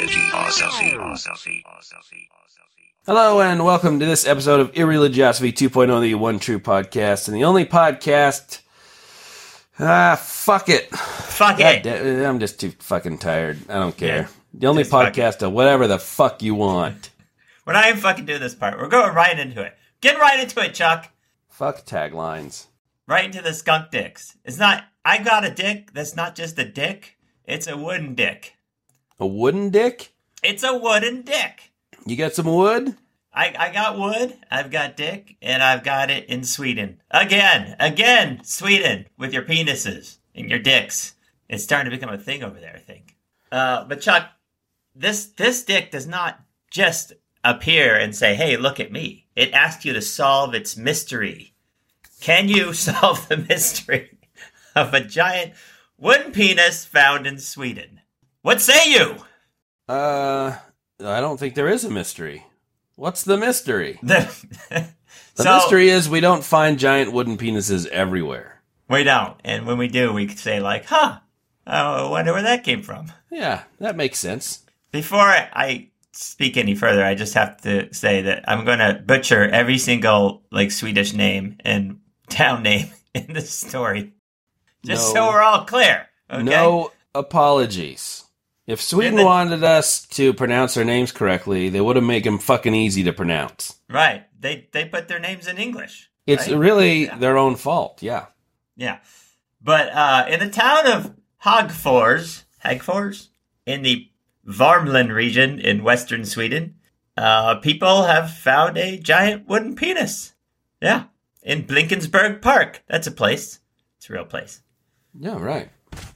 Irreligiosity. Hello and welcome to this episode of Irreligiosity 2.0, the one true podcast, and the only podcast. Ah, fuck it. Fuck God it. da- I'm just too fucking tired. I don't care. Yeah. The only Just podcast of whatever the fuck you want. We're not even fucking doing this part. We're going right into it. Get right into it, Chuck. Fuck taglines. Right into the skunk dicks. It's not. I got a dick. That's not just a dick. It's a wooden dick. A wooden dick? It's a wooden dick. You got some wood? I, I got wood, I've got dick, and I've got it in Sweden. Again, again, Sweden with your penises and your dicks. It's starting to become a thing over there, I think. Uh, but Chuck, this this dick does not just appear and say, "Hey, look at me." It asks you to solve its mystery. Can you solve the mystery of a giant wooden penis found in Sweden? What say you? Uh, I don't think there is a mystery. What's the mystery? The, The So- mystery is we don't find giant wooden penises everywhere. We don't. And when we do, we could say, like, huh, I wonder where that came from. Yeah, that makes sense. Before I speak any further, I just have to say that I'm going to butcher every single, like, Swedish name and town name in this story. Just No. so we're all clear. Okay? No apologies. If Sweden Didn't wanted us to pronounce their names correctly, they would have made them fucking easy to pronounce. Right. They, they put their names in English. It's right? really Yeah. their own fault. Yeah. Yeah. But uh, in the town of Hagfors, Hagfors, in the Varmland region in western Sweden, uh, people have found a giant wooden penis. Yeah. In Blinkensberg Park. That's a place. It's a real place. Yeah, right.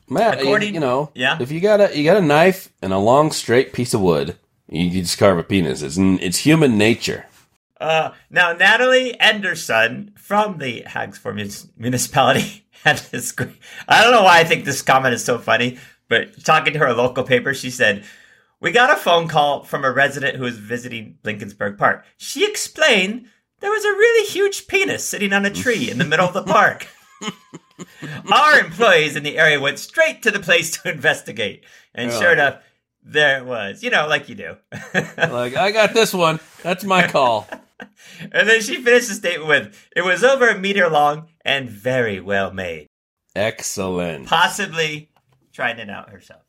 Matt, you- According- you know, Yeah. if you got a you got a knife and a long straight piece of wood, you can just carve a penis. It's it's human nature. Uh, now, Natalie Anderson from the Hagfors municipality had this. great- I don't know why I think this comment is so funny, but talking to her local paper, she said, We got a phone call from a resident who was visiting Blinkensburg Park. She explained there was a really huge penis sitting on a tree in the middle of the park. Our employees in the area went straight to the place to investigate. And Yeah. sure enough, there it was. You know, like you do. Like I got this one. That's my call. And then she finished the statement with, "It was over a meter long and very well made. Excellent. Possibly trying it out herself."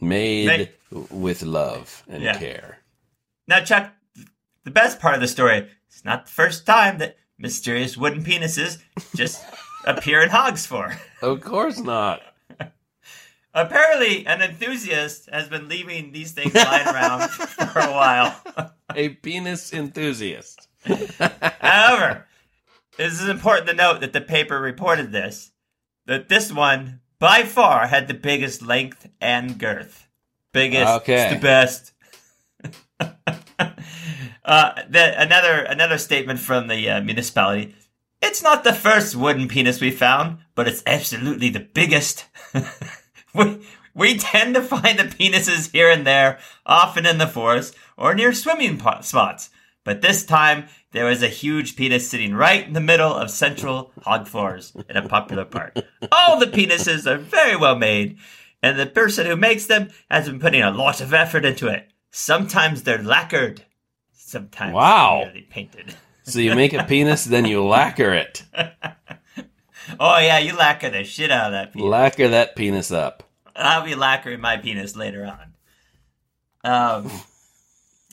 Made Made- with love and Yeah. care. Now, Chuck, the best part of the story: it's not the first time that mysterious wooden penises just appear in Hogfors. Of course not. Apparently, an enthusiast has been leaving these things lying around for a while. A penis enthusiast. However, this is important to note that the paper reported this that this one by far had the biggest length and girth. Biggest, Okay. it's the best. uh, the, another another statement from the uh, municipality. It's not the first wooden penis we found, but it's absolutely the biggest. we, we tend to find the penises here and there, often in the forest or near swimming po- spots. But this time, there was a huge penis sitting right in the middle of central Hogfors in a popular park. All the penises are very well made, and the person who makes them has been putting a lot of effort into it. Sometimes they're lacquered, sometimes Wow. painted. So you make a penis, then you lacquer it. Oh yeah, you lacquer the shit out of that penis. Lacquer that penis up. I'll be lacquering my penis later on. Um,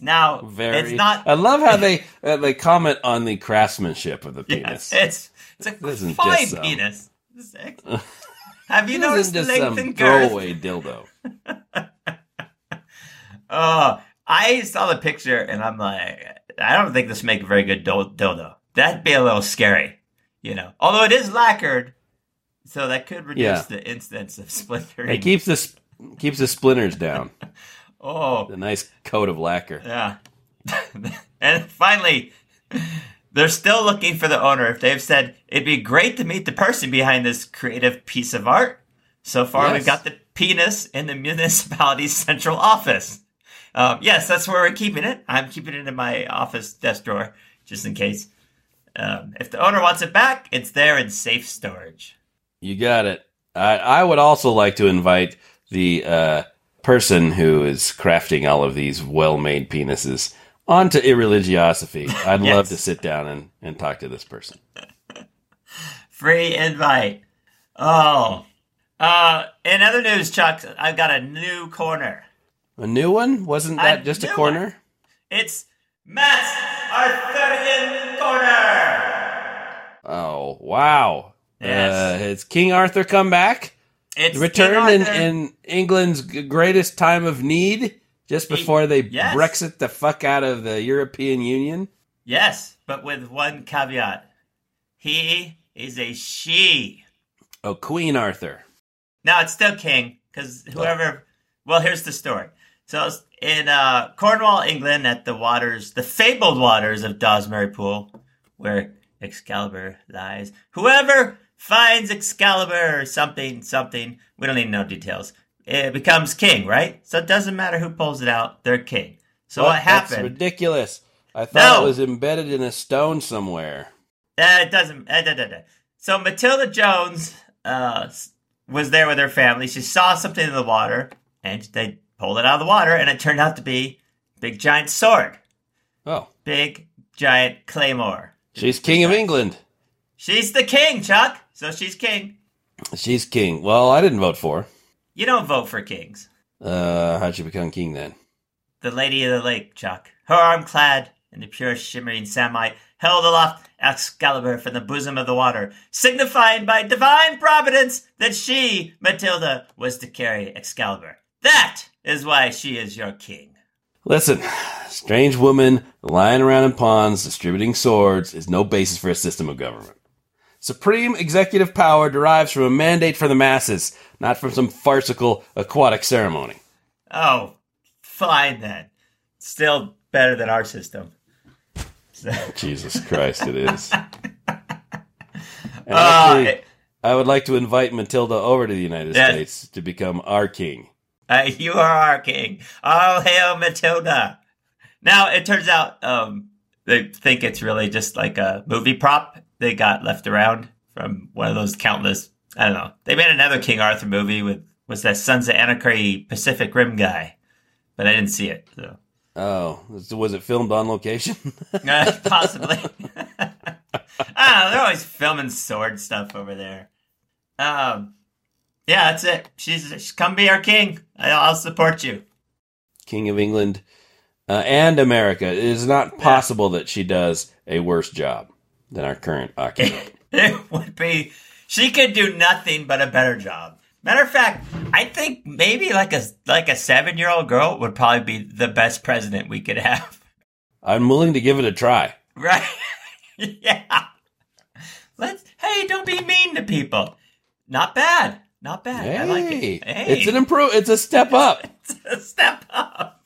now Very. it's not. I love how they uh, they comment on the craftsmanship of the Yes, penis. it's it's a fine some- penis. This Have you noticed the length some and girth? throwaway dildo. Oh, I saw the picture and I'm like, I don't think this would make a very good dil- dildo. That'd be a little scary, you know. Although it is lacquered, so that could reduce Yeah. the incidence of splintering. It keeps the keeps the splinters down. oh, The nice coat of lacquer. Yeah. and finally, they're still looking for the owner. If they've said it'd be great to meet the person behind this creative piece of art. So far, Yes. we've got the penis in the municipality's central office. Um, yes, that's where we're keeping it. I'm keeping it in my office desk drawer just in case. Um, if the owner wants it back, it's there in safe storage. You got it. I, I would also like to invite the uh, person who is crafting all of these well-made penises onto irreligiosity. I'd Yes. love to sit down and, and talk to this person. Free invite. Oh. Uh, in other news, Chuck, I've got a new corner. A new one? Wasn't that A just a corner? It's Matt's Arthurian Corner. Oh, wow. Yes. Uh, has King Arthur come back? It's Return King in, in England's greatest time of need just before they Yes. Brexit the fuck out of the European Union? Yes, but with one caveat. He is a she. Oh, Queen Arthur. No, it's still king because whoever. Well, here's the story. So it's in uh, Cornwall, England, at the waters, the fabled waters of Dozmary Pool, where Excalibur lies. Whoever finds Excalibur or something, something, we don't need know details. It becomes king, right? So it doesn't matter who pulls it out; they're king. So what, That's happened? ridiculous. I thought No. it was embedded in a stone somewhere. Uh, it doesn't. Uh, da, da, da. So Matilda Jones uh, was there with her family. She saw something in the water, and they pulled it out of the water, and it turned out to be big giant sword, Oh, big giant claymore. she's King of England. She's the king, Chuck. So she's king. She's king. Well, I didn't vote for her. You don't vote for kings. Uh, how'd she become king then? The Lady of the Lake, Chuck. Her arm clad in the pure shimmering samite, held aloft Excalibur from the bosom of the water, signifying by divine providence that she, Matilda, was to carry Excalibur. That is why she is your king. Listen, strange woman lying around in ponds distributing swords is no basis for a system of government. Supreme executive power derives from a mandate for the masses, not from some farcical aquatic ceremony. Oh, fine then. Still better than our system. Jesus Christ, it is. And Uh, actually, I would like to invite Matilda over to the United. States to become our king. Uh, you are our king. All hail Matilda. Now it turns out um, they think it's really just like a movie prop they got left around from one of those countless. I don't know. They made another King Arthur movie with was that Sons of Anarchy Pacific Rim guy, but I didn't see it. So Oh, was it filmed on location? Uh, possibly. I don't know. They're always filming sword stuff over there. Um, yeah, that's it. She's, she's come be our king. I'll support you. king of England uh, and America. It is not possible that she does a worse job than our current occupant. it would be she could do nothing but a better job. Matter of fact, I think maybe like a like a seven year old girl would probably be the best president we could have. I'm willing to give it a try. Right? yeah. Let's hey, don't be mean to people. Not bad. Not bad. Hey, I like it. Hey. it's an improve. It's a step up. It's a step up.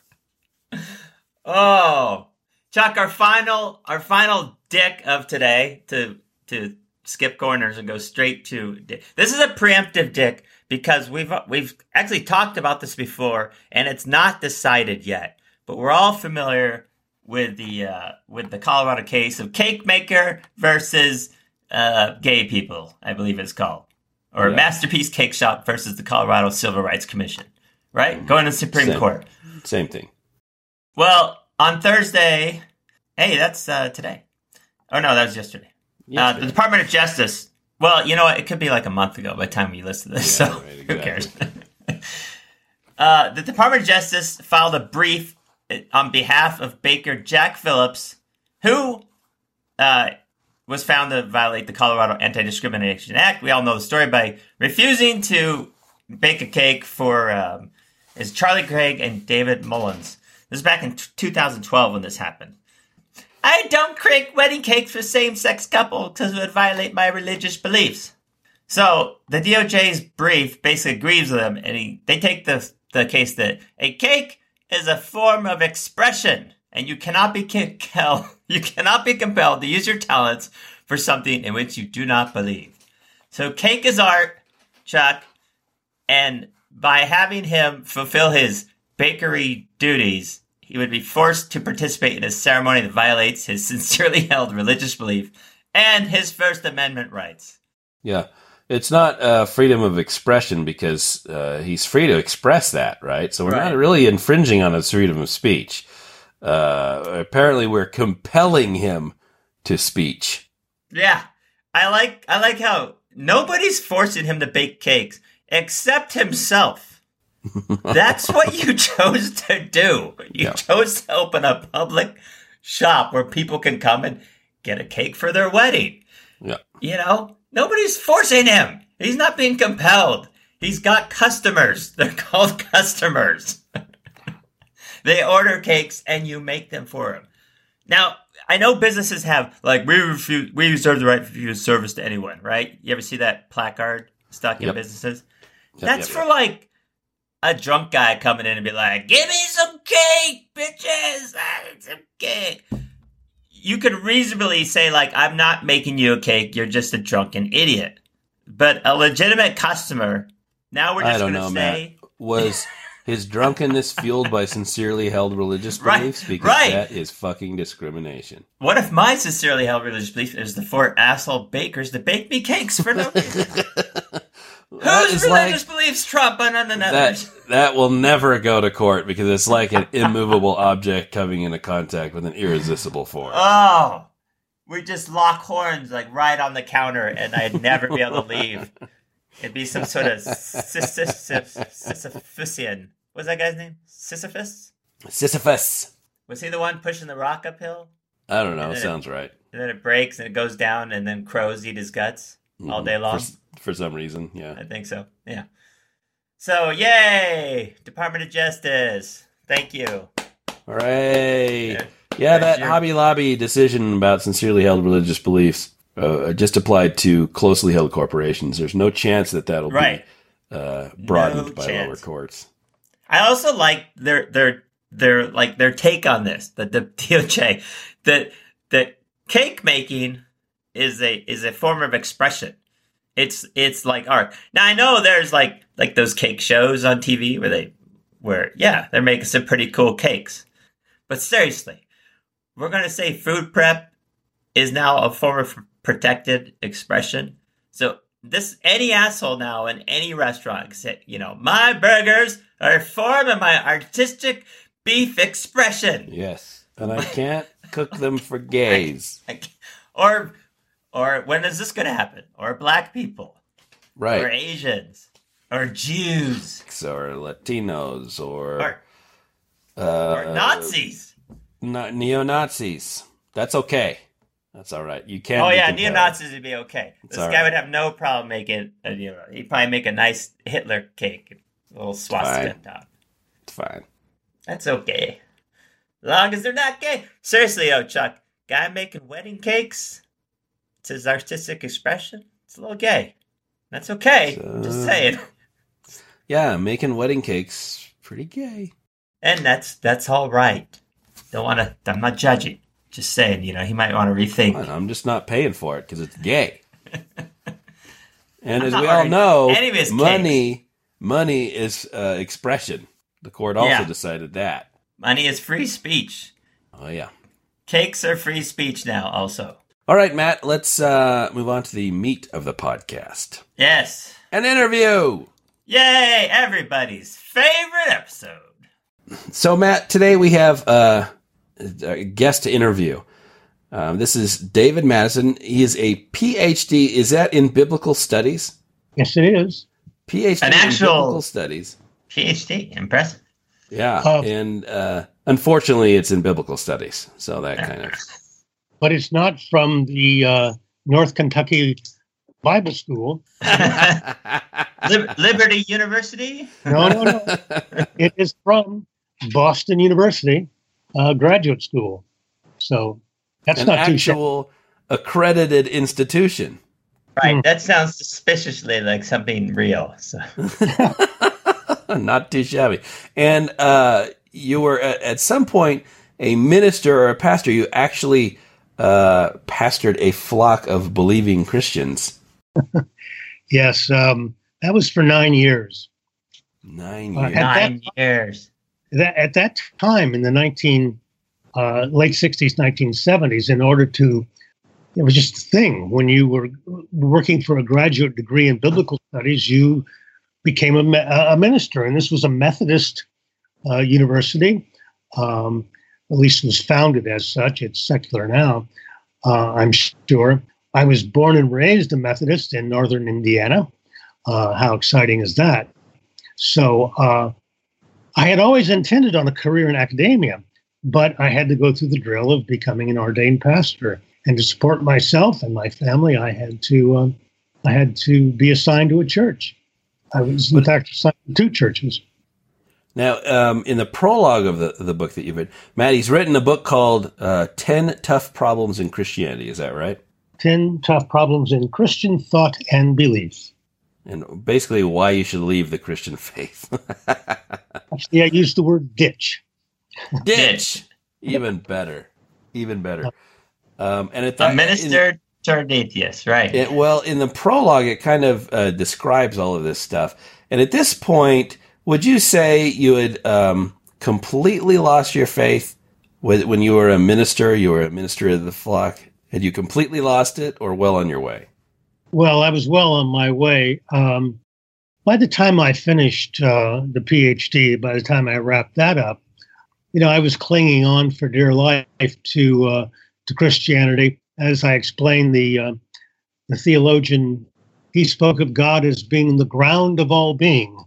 Oh, Chuck, our final, our final dick of today to to skip corners and go straight to dick. This is a preemptive dick because we've we've actually talked about this before and it's not decided yet, but we're all familiar with the uh, with the Colorado case of cake maker versus uh, gay people. I believe it's called, or Yeah. Masterpiece Cake Shop versus the Colorado Civil Rights Commission. Right, going to the Supreme Same. Court. Same thing. Well, on Thursday, hey, that's uh, today. Oh no, that was yesterday. Uh, the Department of Justice. Well, you know what? It could be like a month ago by the time you listen to this. Yeah, so right, who cares? uh, the Department of Justice filed a brief uh, on behalf of Baker Jack Phillips, who uh, was found to violate the Colorado Anti-Discrimination Act. We all know the story by refusing to bake a cake for um, is Charlie Craig and David Mullins. This is back in t- 2012 when this happened. I don't create wedding cakes for same-sex couples because it would violate my religious beliefs. So the DOJ's brief basically agrees with them, and he, they take the the case that a cake is a form of expression, and you cannot be compelled you cannot be compelled to use your talents for something in which you do not believe. So cake is art, Chuck, and by having him fulfill his bakery duties, he would be forced to participate in a ceremony that violates his sincerely held religious belief and his First Amendment rights. Yeah. it's not uh, freedom of expression because uh, he's free to express that, right? So we're Right. not really infringing on his freedom of speech. Uh, apparently, we're compelling him to speech. Yeah. I like I like how nobody's forcing him to bake cakes except himself. That's what you chose to do. You Yeah. chose to open a public shop where people can come and get a cake for their wedding. Yeah. You know, nobody's forcing him. He's not being compelled. He's got customers. They're called customers. They order cakes and you make them for them. Now, I know businesses have like we refuse, we reserve the right to refuse service to anyone, right? You ever see that placard stuck in Yep. businesses? Yep, That's yep, for like a drunk guy coming in and be like, "Give me some cake, bitches! I need some cake." You could reasonably say like, "I'm not making you a cake. You're just a drunken idiot." But a legitimate customer, now we're just going to say, Was his drunkenness fueled by sincerely held religious Right, beliefs? Because right. that is fucking discrimination. "What if my sincerely held religious belief is the four asshole bakers that bake me cakes for no reason?" That Whose is like religious beliefs trump on that. another's? That will never go to court because it's like an immovable object coming into contact with an irresistible force. Oh, we just lock horns like right on the counter, and I'd never be able to leave. It'd be some sort of Sisyphus. Sisyphusian. What's that guy's name? Sisyphus? Sisyphus. Was he the one pushing the rock uphill? I don't know. Sounds right. And then it breaks and it goes down, and then crows eat his guts all mm-hmm. day long. For, for some reason, yeah. I think so. Yeah. So, yay! Department of Justice. Thank you. Hooray! Yeah. Yeah, that Hobby Lobby decision about sincerely held religious beliefs uh, just applied to closely held corporations. There's no chance that that'll Right. be uh, broadened No by chance. lower courts. I also like their their their like their take on this. The the DOJ that that cake making is a is a form of expression. It's it's like art. Now I know there's like like those cake shows on TV where they where yeah they're making some pretty cool cakes, but seriously, we're gonna say food prep is now a form of protected expression. So this any asshole now in any restaurant can say, you know, my burgers are a form of my artistic beef expression. Yes, and I can't cook them for gays. Like, or or when is this gonna happen? Or black people. Right? Or Asians. Or Jews. Or Latinos or, Or, uh, or Nazis. not neo Nazis. That's okay. That's all right. You can't. Oh yeah, neo Nazis would be okay. This guy right. would have no problem making a you know, he'd probably make a nice Hitler cake. A little swastika Fine. top. It's fine. That's okay. Long as they're not gay. Seriously, though, Chuck, guy making wedding cakes, it's his artistic expression. It's a little gay. That's okay. So- Just saying. Yeah, making wedding cakes pretty gay. And that's that's all right. Don't want to. I'm not judging. Just saying. You know, he might want to rethink. I'm just not paying for it because it's gay. and I'm as we all know, money money is uh, expression. The court also Yeah. decided that. Money is free speech. Oh yeah. Cakes are free speech now. Also, All right, Matt. Let's uh, move on to the meat of the podcast. yes. An interview. Yay! Everybody's favorite episode. So, Matt, today we have uh, a guest interview. Um, this is David Madison. He is a PhD. Is that in biblical studies? Yes, it is. PhD An in actual- biblical studies. PhD. Impressive. Yeah, Uh, and uh, unfortunately, it's in biblical studies. So that kind of But it's not from the uh, North Kentucky Bible School. Liberty University. No, no, no. it is from Boston University uh, Graduate School. So that's an not too shabby. actual accredited institution. Right. Hmm. That sounds suspiciously like something real. So. Not too shabby. And uh, you were at, at some point a minister or a pastor. You actually uh, pastored a flock of believing Christians. Yes, um, that was for nine years. Nine Uh, years. That Nine years. That at that time in the nineteen uh, late sixties, nineteen seventies, in order to it was just a thing. When you were working for a graduate degree in biblical studies, you became a, a minister, and this was a Methodist uh, university. Um, at least it was founded as such. It's secular now, uh, I'm sure. I was born and raised a Methodist in northern Indiana. Uh, how exciting is that? So uh, I had always intended on a career in academia, but I had to go through the drill of becoming an ordained pastor. And to support myself and my family, I had to um, I had to be assigned to a church. I was in fact assigned to two churches. Now, um, in the prologue of the the book that you've read, Matt, he's written a book called uh, 10 Tough Problems in Christianity. Is that right? 10 Tough Problems in Christian Thought and Belief. And basically, why you should leave the Christian faith. Actually, I used the word ditch. Ditch. Even better. Even better. Um, and at that, a minister turned atheist, right? It, well, in the prologue, it kind of uh, describes all of this stuff. And at this point, would you say you had um, completely lost your faith when you were a minister? You were a minister of the flock. Had you completely lost it, or well on your way? Well, I was well on my way. Um, by the time I finished uh, the PhD, by the time I wrapped that up, you know, I was clinging on for dear life to uh, to Christianity. As I explained, the uh, the theologian he spoke of God as being the ground of all being.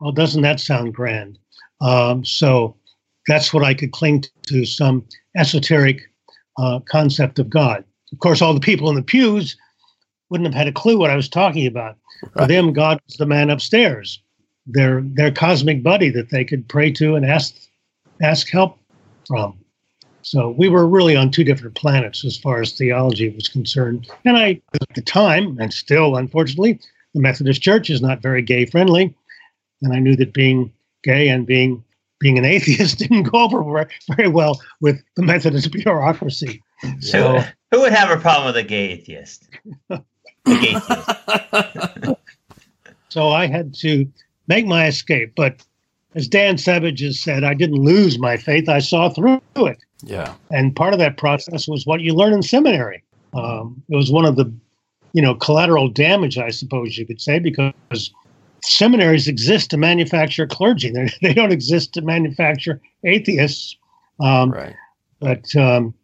Well, doesn't that sound grand? Um, so that's what I could cling to some esoteric uh, concept of God. Of course, all the people in the pews wouldn't have had a clue what I was talking about. Right. For them, God was the man upstairs, their their cosmic buddy that they could pray to and ask ask help from. So we were really on two different planets as far as theology was concerned. And I, at the time, and still, unfortunately, the Methodist Church is not very gay friendly and I knew that being gay and being being an atheist didn't go over very well with the Methodist bureaucracy. So, who, who would have a problem with a gay atheist? a gay so I had to make my escape, but as Dan Savage has said, I didn't lose my faith; I saw through it. Yeah, and part of that process was what you learn in seminary. Um, it was one of the, you know, collateral damage, I suppose you could say, because seminaries exist to manufacture clergy. They're, they do not exist to manufacture atheists. Um, right. But um,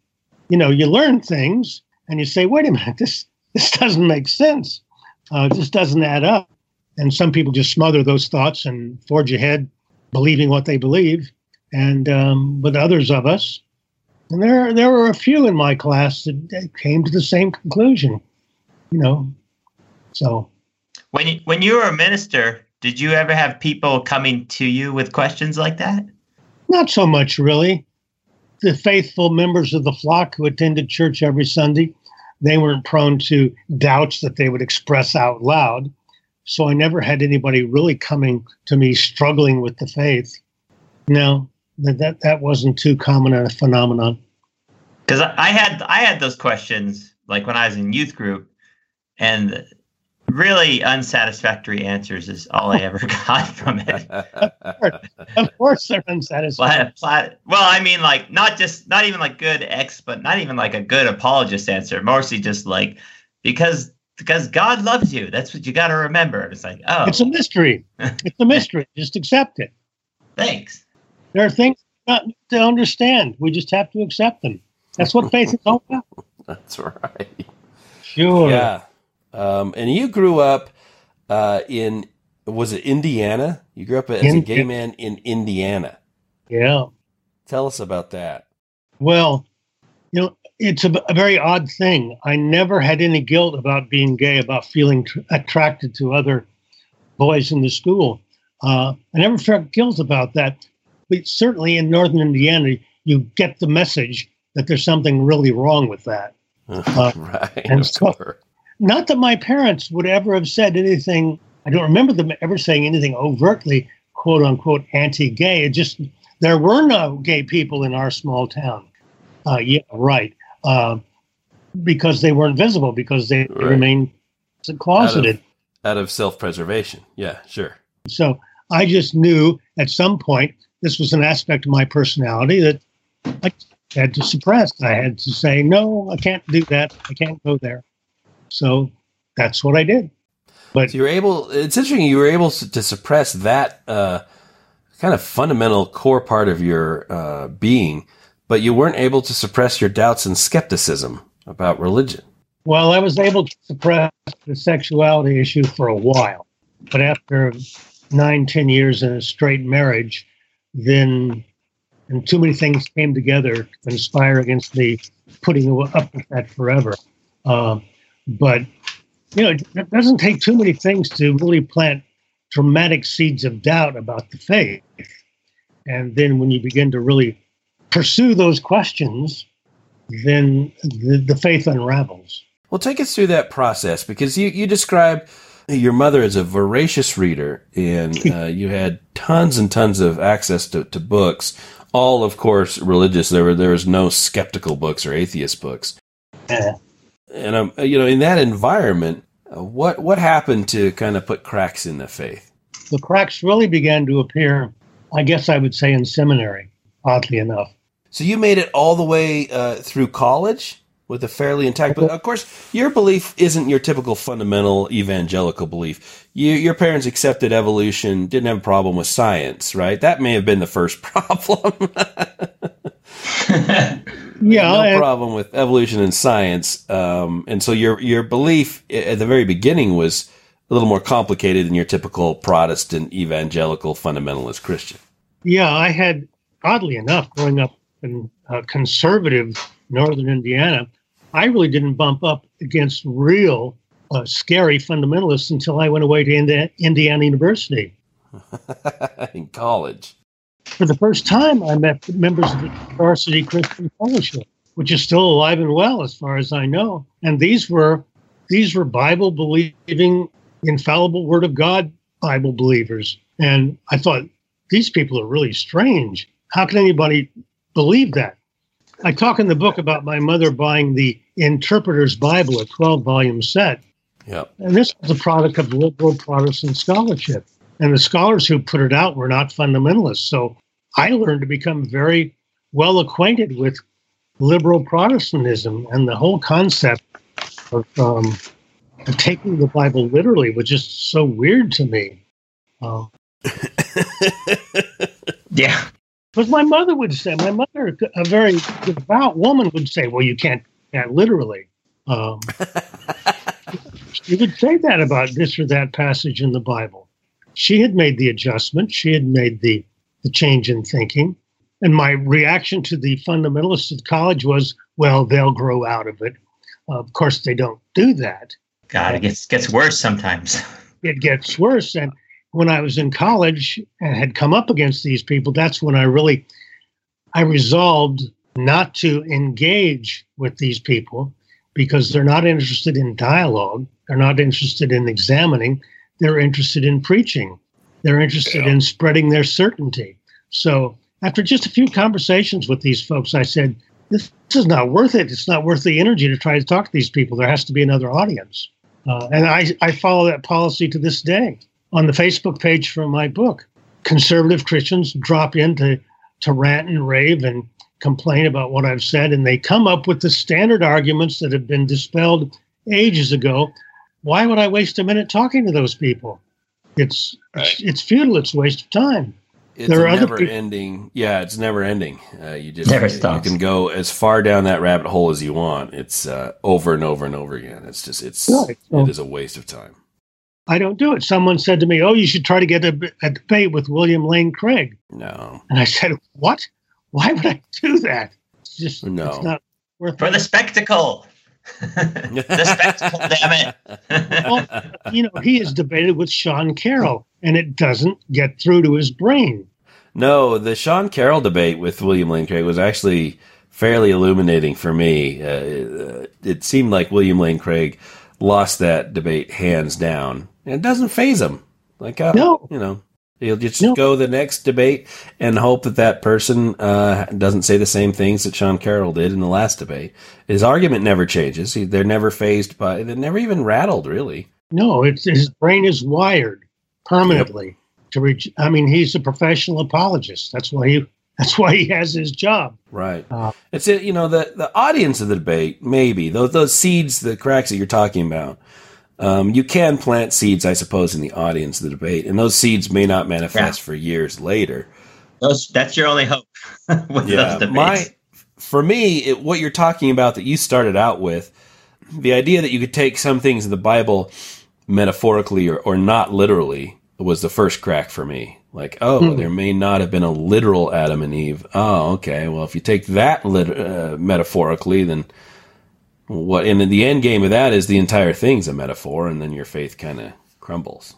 you know, you learn things, and you say, "Wait a minute, this this doesn't make sense. Uh, this doesn't add up." And some people just smother those thoughts and forge ahead, believing what they believe. And um, but others of us, and there there were a few in my class that came to the same conclusion. You know, so when you, when you were a minister, did you ever have people coming to you with questions like that? Not so much, really. The faithful members of the flock who attended church every Sunday, they weren't prone to doubts that they would express out loud. So I never had anybody really coming to me struggling with the faith. No, that that, that wasn't too common a phenomenon. Because I had I had those questions like when I was in youth group, and really unsatisfactory answers is all I ever got from it. of course, they're unsatisfactory. Well, I mean, like not just not even like good ex, but not even like a good apologist answer. Mostly just like because because God loves you. That's what you got to remember. It's like oh, it's a mystery. it's a mystery. just accept it. Thanks. There are things not to understand. We just have to accept them. That's what faith is all about. That's right. Sure. Yeah. Um, and you grew up uh, in was it Indiana? You grew up as in, a gay man in Indiana. Yeah. Tell us about that. Well, you know, it's a, a very odd thing. I never had any guilt about being gay, about feeling tr- attracted to other boys in the school. Uh, I never felt guilt about that. But certainly in northern Indiana, you get the message that there's something really wrong with that. Uh, right. And so, not that my parents would ever have said anything. I don't remember them ever saying anything overtly, quote unquote, anti-gay. It just there were no gay people in our small town. Uh, yeah, right. Uh, because they weren't visible, because they right. remained closeted. Out of, out of self-preservation. Yeah, sure. So I just knew at some point this was an aspect of my personality that I had to suppress. I had to say, no, I can't do that. I can't go there. So that's what I did. But so you were able. It's interesting. You were able to suppress that uh, kind of fundamental core part of your uh, being, but you weren't able to suppress your doubts and skepticism about religion. Well, I was able to suppress the sexuality issue for a while, but after nine, ten years in a straight marriage, then and too many things came together to conspire against me putting up with that forever. Um, but you know, it doesn't take too many things to really plant dramatic seeds of doubt about the faith. And then when you begin to really pursue those questions, then the, the faith unravels. Well, take us through that process because you, you describe your mother as a voracious reader and uh, you had tons and tons of access to, to books, all, of course, religious. There were, there was no skeptical books or atheist books. Yeah. And, um, you know, in that environment, uh, what, what happened to kind of put cracks in the faith? The cracks really began to appear, I guess I would say, in seminary, oddly enough. So you made it all the way uh, through college with a fairly intact. But of course, your belief isn't your typical fundamental evangelical belief. You, your parents accepted evolution, didn't have a problem with science, right? That may have been the first problem. yeah, no problem with evolution and science. Um, and so your your belief at the very beginning was a little more complicated than your typical Protestant evangelical fundamentalist Christian. Yeah, I had oddly enough growing up in uh, conservative northern Indiana, I really didn't bump up against real uh, scary fundamentalists until I went away to Indi- Indiana University. in college. For the first time, I met members of the Varsity Christian Fellowship, which is still alive and well, as far as I know. And these were these were Bible believing, infallible Word of God Bible believers. And I thought these people are really strange. How can anybody believe that? I talk in the book about my mother buying the Interpreter's Bible, a 12 volume set. Yep. And this was a product of liberal Protestant scholarship. And the scholars who put it out were not fundamentalists. So I learned to become very well acquainted with liberal Protestantism and the whole concept of, um, taking the Bible literally was just so weird to me. Uh, yeah. But my mother would say, my mother, a very devout woman, would say, well, you can't, can't literally. Um, she would say that about this or that passage in the Bible. She had made the adjustment, she had made the, the change in thinking. And my reaction to the fundamentalists at college was, well, they'll grow out of it. Uh, of course, they don't do that. God, it gets gets worse sometimes. It gets worse, and when I was in college and had come up against these people, that's when I really I resolved not to engage with these people because they're not interested in dialogue. They're not interested in examining. They're interested in preaching. They're interested yeah. in spreading their certainty. So after just a few conversations with these folks, I said, this, this is not worth it. It's not worth the energy to try to talk to these people. There has to be another audience. Uh, and I, I follow that policy to this day on the Facebook page for my book. Conservative Christians drop in to, to rant and rave and complain about what I've said, and they come up with the standard arguments that have been dispelled ages ago. Why would I waste a minute talking to those people? It's right. it's, it's, futile. It's a waste of time. It's there are never people- ending. Yeah, it's never ending. Uh, you just never stops. You can go as far down that rabbit hole as you want. It's uh, over and over and over again. It's just it's right. so, it is a waste of time. I don't do it. Someone said to me, "Oh, you should try to get a, a debate with William Lane Craig." No. And I said, "What? Why would I do that? It's just no. It's not worth for it. the spectacle." The spectacle, damn it! well, you know, he has debated with Sean Carroll, and it doesn't get through to his brain. No, the Sean Carroll debate with William Lane Craig was actually fairly illuminating for me. Uh, it seemed like William Lane Craig lost that debate hands down. And it doesn't phase him. Like, uh, no. you know, he'll just no. go the next debate and hope that that person uh, doesn't say the same things that Sean Carroll did in the last debate. His argument never changes. He, they're never phased by. They're never even rattled, really. No, it's his brain is wired permanently yep. to reach. I mean, he's a professional apologist. That's why he. That's why he has his job. Right. Uh, it's it. You know, the the audience of the debate, maybe those those seeds, the cracks that you're talking about. Um, you can plant seeds, I suppose, in the audience of the debate, and those seeds may not manifest yeah. for years later. Those, that's your only hope. yeah, my for me, it, what you're talking about that you started out with, the idea that you could take some things in the Bible metaphorically or, or not literally was the first crack for me. Like, oh, hmm. there may not have been a literal Adam and Eve. Oh, okay. Well, if you take that lit- uh, metaphorically, then what? And the end game of that is the entire thing's a metaphor, and then your faith kind of crumbles.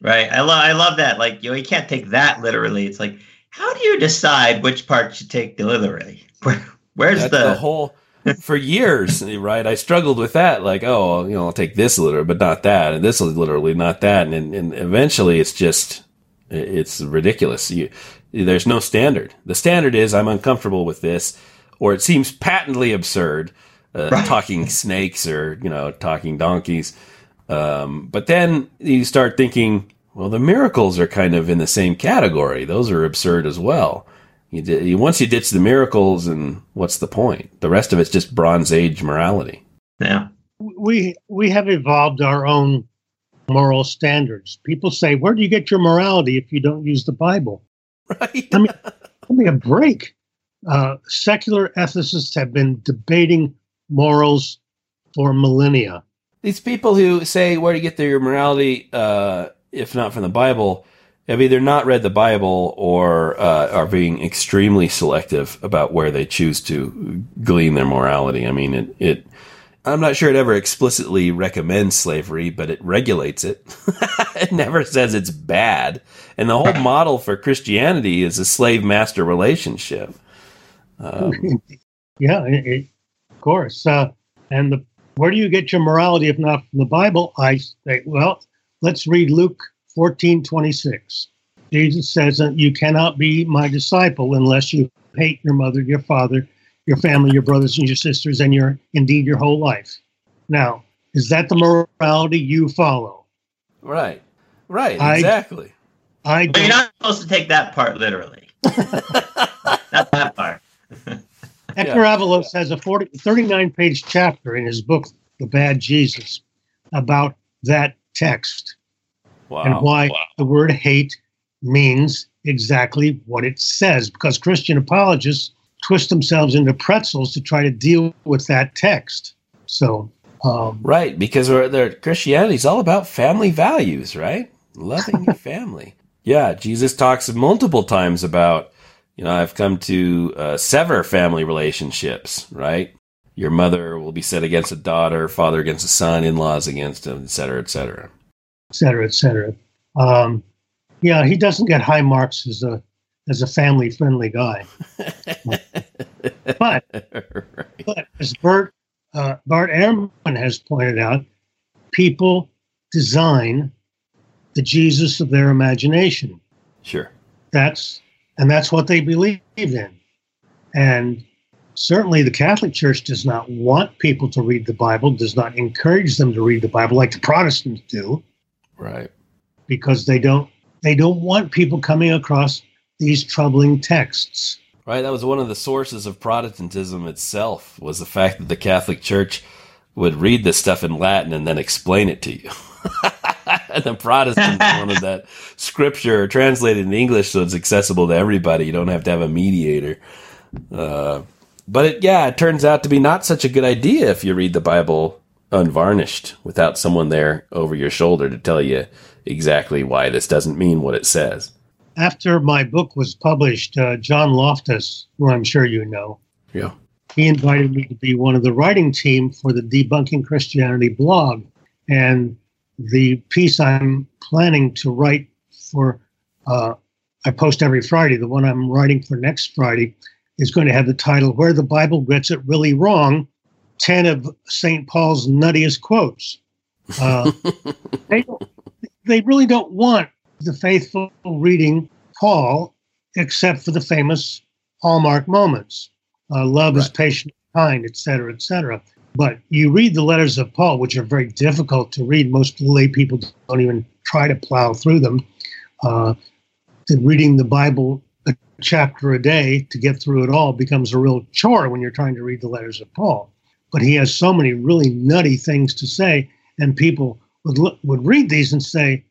Right. I love. I love that. Like, you know, you can't take that literally. It's like, how do you decide which part you take literally? Where, where's the, the whole? for years, right? I struggled with that. Like, oh, you know, I'll take this literally, but not that, and this is literally not that, and and eventually, it's just it's ridiculous. You, there's no standard. The standard is I'm uncomfortable with this, or it seems patently absurd. Uh, right. Talking snakes or you know talking donkeys, um, but then you start thinking, well, the miracles are kind of in the same category. Those are absurd as well. You, you once you ditch the miracles, and what's the point? The rest of it's just Bronze Age morality. Yeah, we we have evolved our own moral standards. People say, "Where do you get your morality if you don't use the Bible?" Right. I mean, give me a break. Uh, secular ethicists have been debating morals for millennia. These people who say, "Where do you get your morality?" Uh, if not from the Bible, have either not read the Bible or uh, are being extremely selective about where they choose to glean their morality. I mean, it, it I'm not sure it ever explicitly recommends slavery, but it regulates it. it never says it's bad. And the whole model for Christianity is a slave master relationship. Um, yeah, it, of course. Uh, and the, where do you get your morality if not from the Bible? I say, well, let's read Luke 14 26. Jesus says that you cannot be my disciple unless you hate your mother, your father, your family, your brothers and your sisters, and your indeed your whole life. Now, is that the morality you follow? Right. Right. Exactly. I, I but you're not supposed to take that part literally. not that part. Hector yeah. Avalos has a 40, 39 page chapter in his book, The Bad Jesus, about that text wow. and why wow. the word hate means exactly what it says. Because Christian apologists twist themselves into pretzels to try to deal with that text. So, um, right, because their Christianity is all about family values, right? Loving your family. Yeah, Jesus talks multiple times about, you know, I've come to uh, sever family relationships, right? Your mother will be set against a daughter, father against a son, in laws against him, et cetera, et cetera. Et cetera, et cetera. Um, yeah, he doesn't get high marks as a as a family friendly guy. but, right. but as Bert uh, Bart Ehrman has pointed out, people design the Jesus of their imagination. Sure. That's and that's what they believe in. And certainly the Catholic Church does not want people to read the Bible, does not encourage them to read the Bible like the Protestants do. Right because they don't they don't want people coming across these troubling texts. Right, that was one of the sources of Protestantism itself was the fact that the Catholic Church would read this stuff in Latin and then explain it to you. and the Protestants wanted that scripture translated in English so it's accessible to everybody. You don't have to have a mediator. Uh, but it, yeah, it turns out to be not such a good idea if you read the Bible unvarnished without someone there over your shoulder to tell you exactly why this doesn't mean what it says. After my book was published, uh, John Loftus, who I'm sure you know, yeah, he invited me to be one of the writing team for the Debunking Christianity blog, and the piece I'm planning to write for, uh, I post every Friday. The one I'm writing for next Friday is going to have the title "Where the Bible Gets It Really Wrong." Ten of St. Paul's nuttiest quotes. Uh, they, they really don't want the faithful reading Paul, except for the famous hallmark moments. Uh, love right. is patient, kind, etc., etc. But you read the letters of Paul, which are very difficult to read. Most lay people don't even try to plow through them. Uh, reading the Bible a chapter a day to get through it all becomes a real chore when you're trying to read the letters of Paul. But he has so many really nutty things to say, and people would look, would read these and say,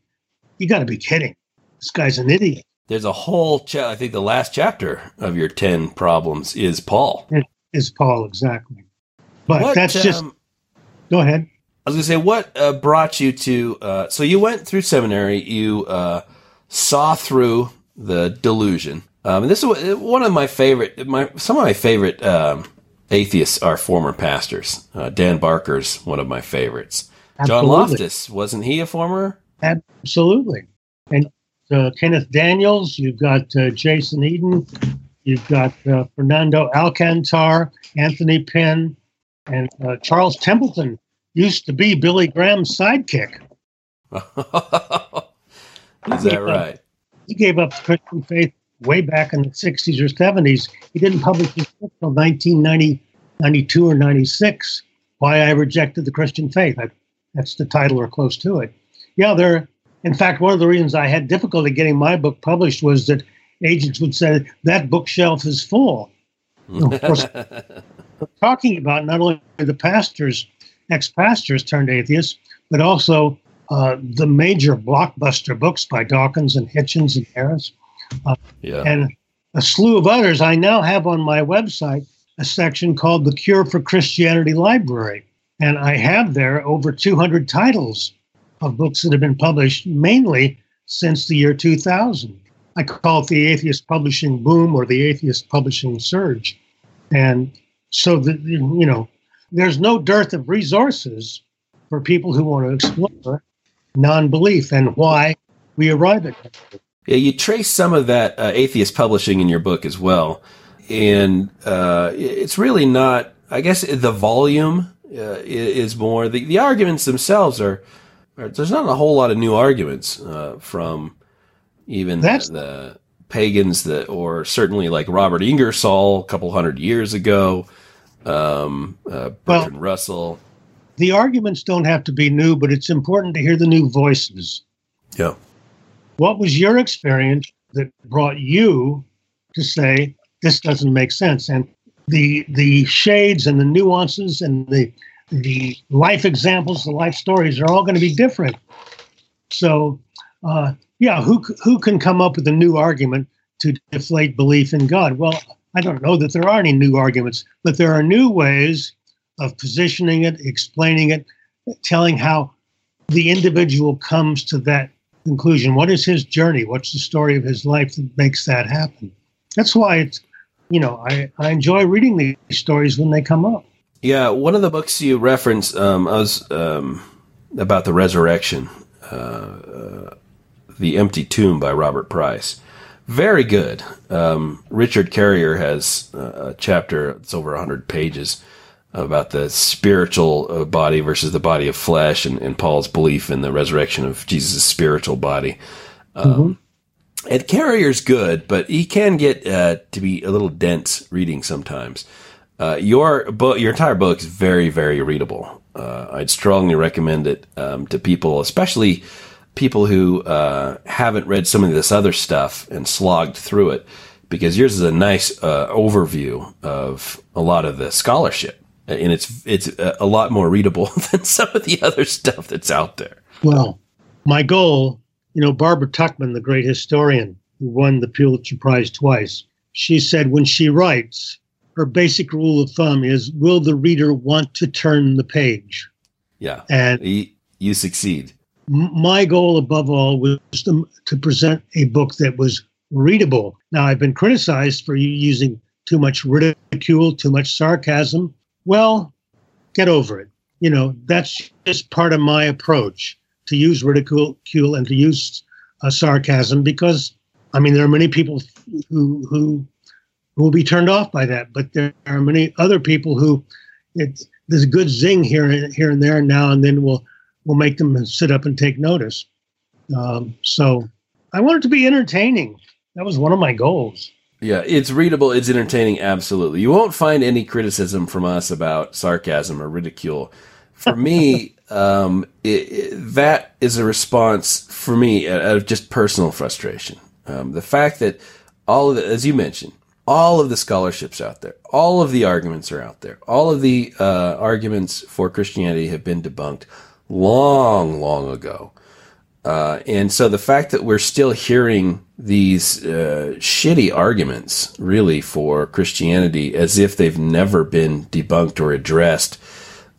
"You got to be kidding! This guy's an idiot." There's a whole. Cha- I think the last chapter of your ten problems is Paul. It is Paul exactly. But What, that's just. um, Go ahead. I was gonna say, what uh, brought you to? Uh, so you went through seminary. You uh, saw through the delusion. Um, and this is one of my favorite. My some of my favorite um, atheists are former pastors. Uh, Dan Barker's one of my favorites. John Loftus wasn't he a former? Absolutely. And uh, Kenneth Daniels, you've got uh, Jason Eden, you've got uh, Fernando Alcantar, Anthony Penn, and uh, Charles Templeton used to be Billy Graham's sidekick. is that right? He gave up the Christian faith way back in the 60s or 70s. He didn't publish his book until 1990, 92 or 96, Why I Rejected the Christian Faith. I, that's the title or close to it. Yeah, there. In fact, one of the reasons I had difficulty getting my book published was that agents would say that bookshelf is full. Of course, talking about not only the pastors, ex-pastors turned atheists, but also uh, the major blockbuster books by Dawkins and Hitchens and Harris, yeah. and a slew of others. I now have on my website a section called the Cure for Christianity Library, and I have there over 200 titles of books that have been published, mainly since the year 2000. I call it the atheist publishing boom or the atheist publishing surge. And so, the, you know, there's no dearth of resources for people who want to explore non belief and why we arrive at that. Yeah, you trace some of that uh, atheist publishing in your book as well, and uh, it's really not. I guess the volume uh, is more. The, the arguments themselves are, are. There's not a whole lot of new arguments uh, from even That's- the pagans that, or certainly like Robert Ingersoll a couple hundred years ago, um, uh, Well- Russell. The arguments don't have to be new, but it's important to hear the new voices. Yeah. What was your experience that brought you to say this doesn't make sense? And the the shades and the nuances and the the life examples, the life stories are all going to be different. So, uh, yeah, who who can come up with a new argument to deflate belief in God? Well, I don't know that there are any new arguments, but there are new ways of positioning it, explaining it, telling how the individual comes to that conclusion. What is his journey? What's the story of his life that makes that happen? That's why it's, you know, I, I enjoy reading these stories when they come up. Yeah, one of the books you referenced, um, I was um, about the resurrection, uh, uh, the empty tomb by Robert Price. Very good. Um, Richard Carrier has uh, a chapter; it's over hundred pages about the spiritual uh, body versus the body of flesh, and, and Paul's belief in the resurrection of Jesus' spiritual body. Um, And Carrier's good, but he can get uh, to be a little dense reading sometimes. Uh, your book, your entire book is very, very readable. Uh, I'd strongly recommend it um, to people, especially people who uh, haven't read some of this other stuff and slogged through it, because yours is a nice uh, overview of a lot of the scholarship, and it's it's a lot more readable than some of the other stuff that's out there. Well, my goal, you know, Barbara Tuchman, the great historian who won the Pulitzer Prize twice, she said when she writes, her basic rule of thumb is will the reader want to turn the page? Yeah, And you, you succeed. My goal above all was to, to present a book that was readable. Now, I've been criticized for using too much ridicule, too much sarcasm. Well, get over it. You know, that's just part of my approach to use ridicule and to use uh, sarcasm because, I mean, there are many people who, who, will be turned off by that, but there are many other people who it, there's a good zing here here and there now and then will will make them sit up and take notice. Um, so I want it to be entertaining. That was one of my goals. Yeah, it's readable, it's entertaining, absolutely. You won't find any criticism from us about sarcasm or ridicule. For me, um, it, it, that is a response for me out of just personal frustration. Um, the fact that all of the, as you mentioned, all of the scholarships out there, all of the arguments are out there. All of the uh, arguments for Christianity have been debunked long, long ago. Uh, and so the fact that we're still hearing these uh, shitty arguments, really, for Christianity as if they've never been debunked or addressed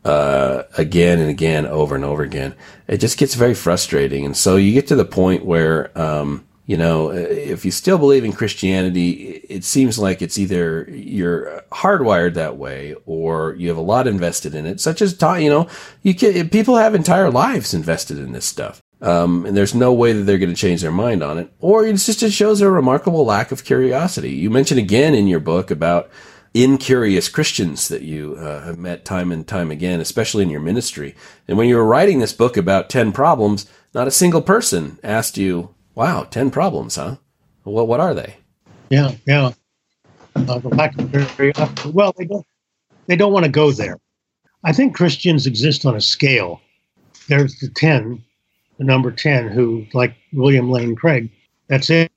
uh, again and again, over and over again, it just gets very frustrating. And so you get to the point where, um, you know, if you still believe in Christianity, it seems like it's either you're hardwired that way or you have a lot invested in it, such as, you know, you can, people have entire lives invested in this stuff. Um, and there's no way that they're going to change their mind on it. Or it just it shows a remarkable lack of curiosity. You mentioned again in your book about incurious Christians that you uh, have met time and time again, especially in your ministry. And when you were writing this book about 10 problems, not a single person asked you, wow, 10 problems, huh? Well, what are they? Yeah, yeah. Uh, curiosity. Well, they don't, they don't want to go there. I think Christians exist on a scale. There's the 10, the number 10, who, like William Lane Craig, that's it,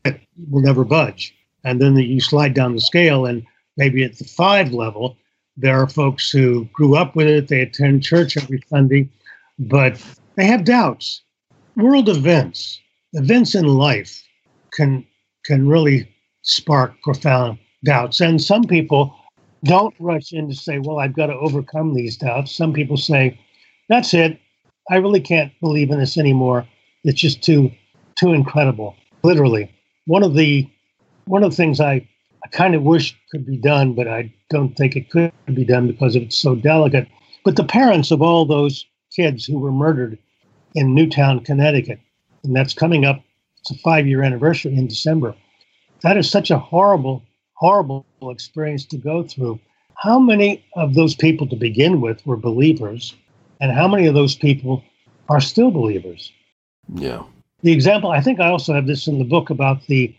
will never budge. And then the, you slide down the scale, and maybe at the five level, there are folks who grew up with it, they attend church every Sunday, but they have doubts. World events, events in life can can really spark profound doubts. And some people don't rush in to say, well, I've got to overcome these doubts. Some people say, that's it. I really can't believe in this anymore. It's just too too incredible. Literally. One of the one of the things I, I kind of wish could be done, but I don't think it could be done because it's so delicate. But the parents of all those kids who were murdered in Newtown, Connecticut, and that's coming up, it's a five year anniversary in December. That is such a horrible, horrible experience to go through. How many of those people to begin with were believers? and how many of those people are still believers? Yeah. The example, I think I also have this in the book about the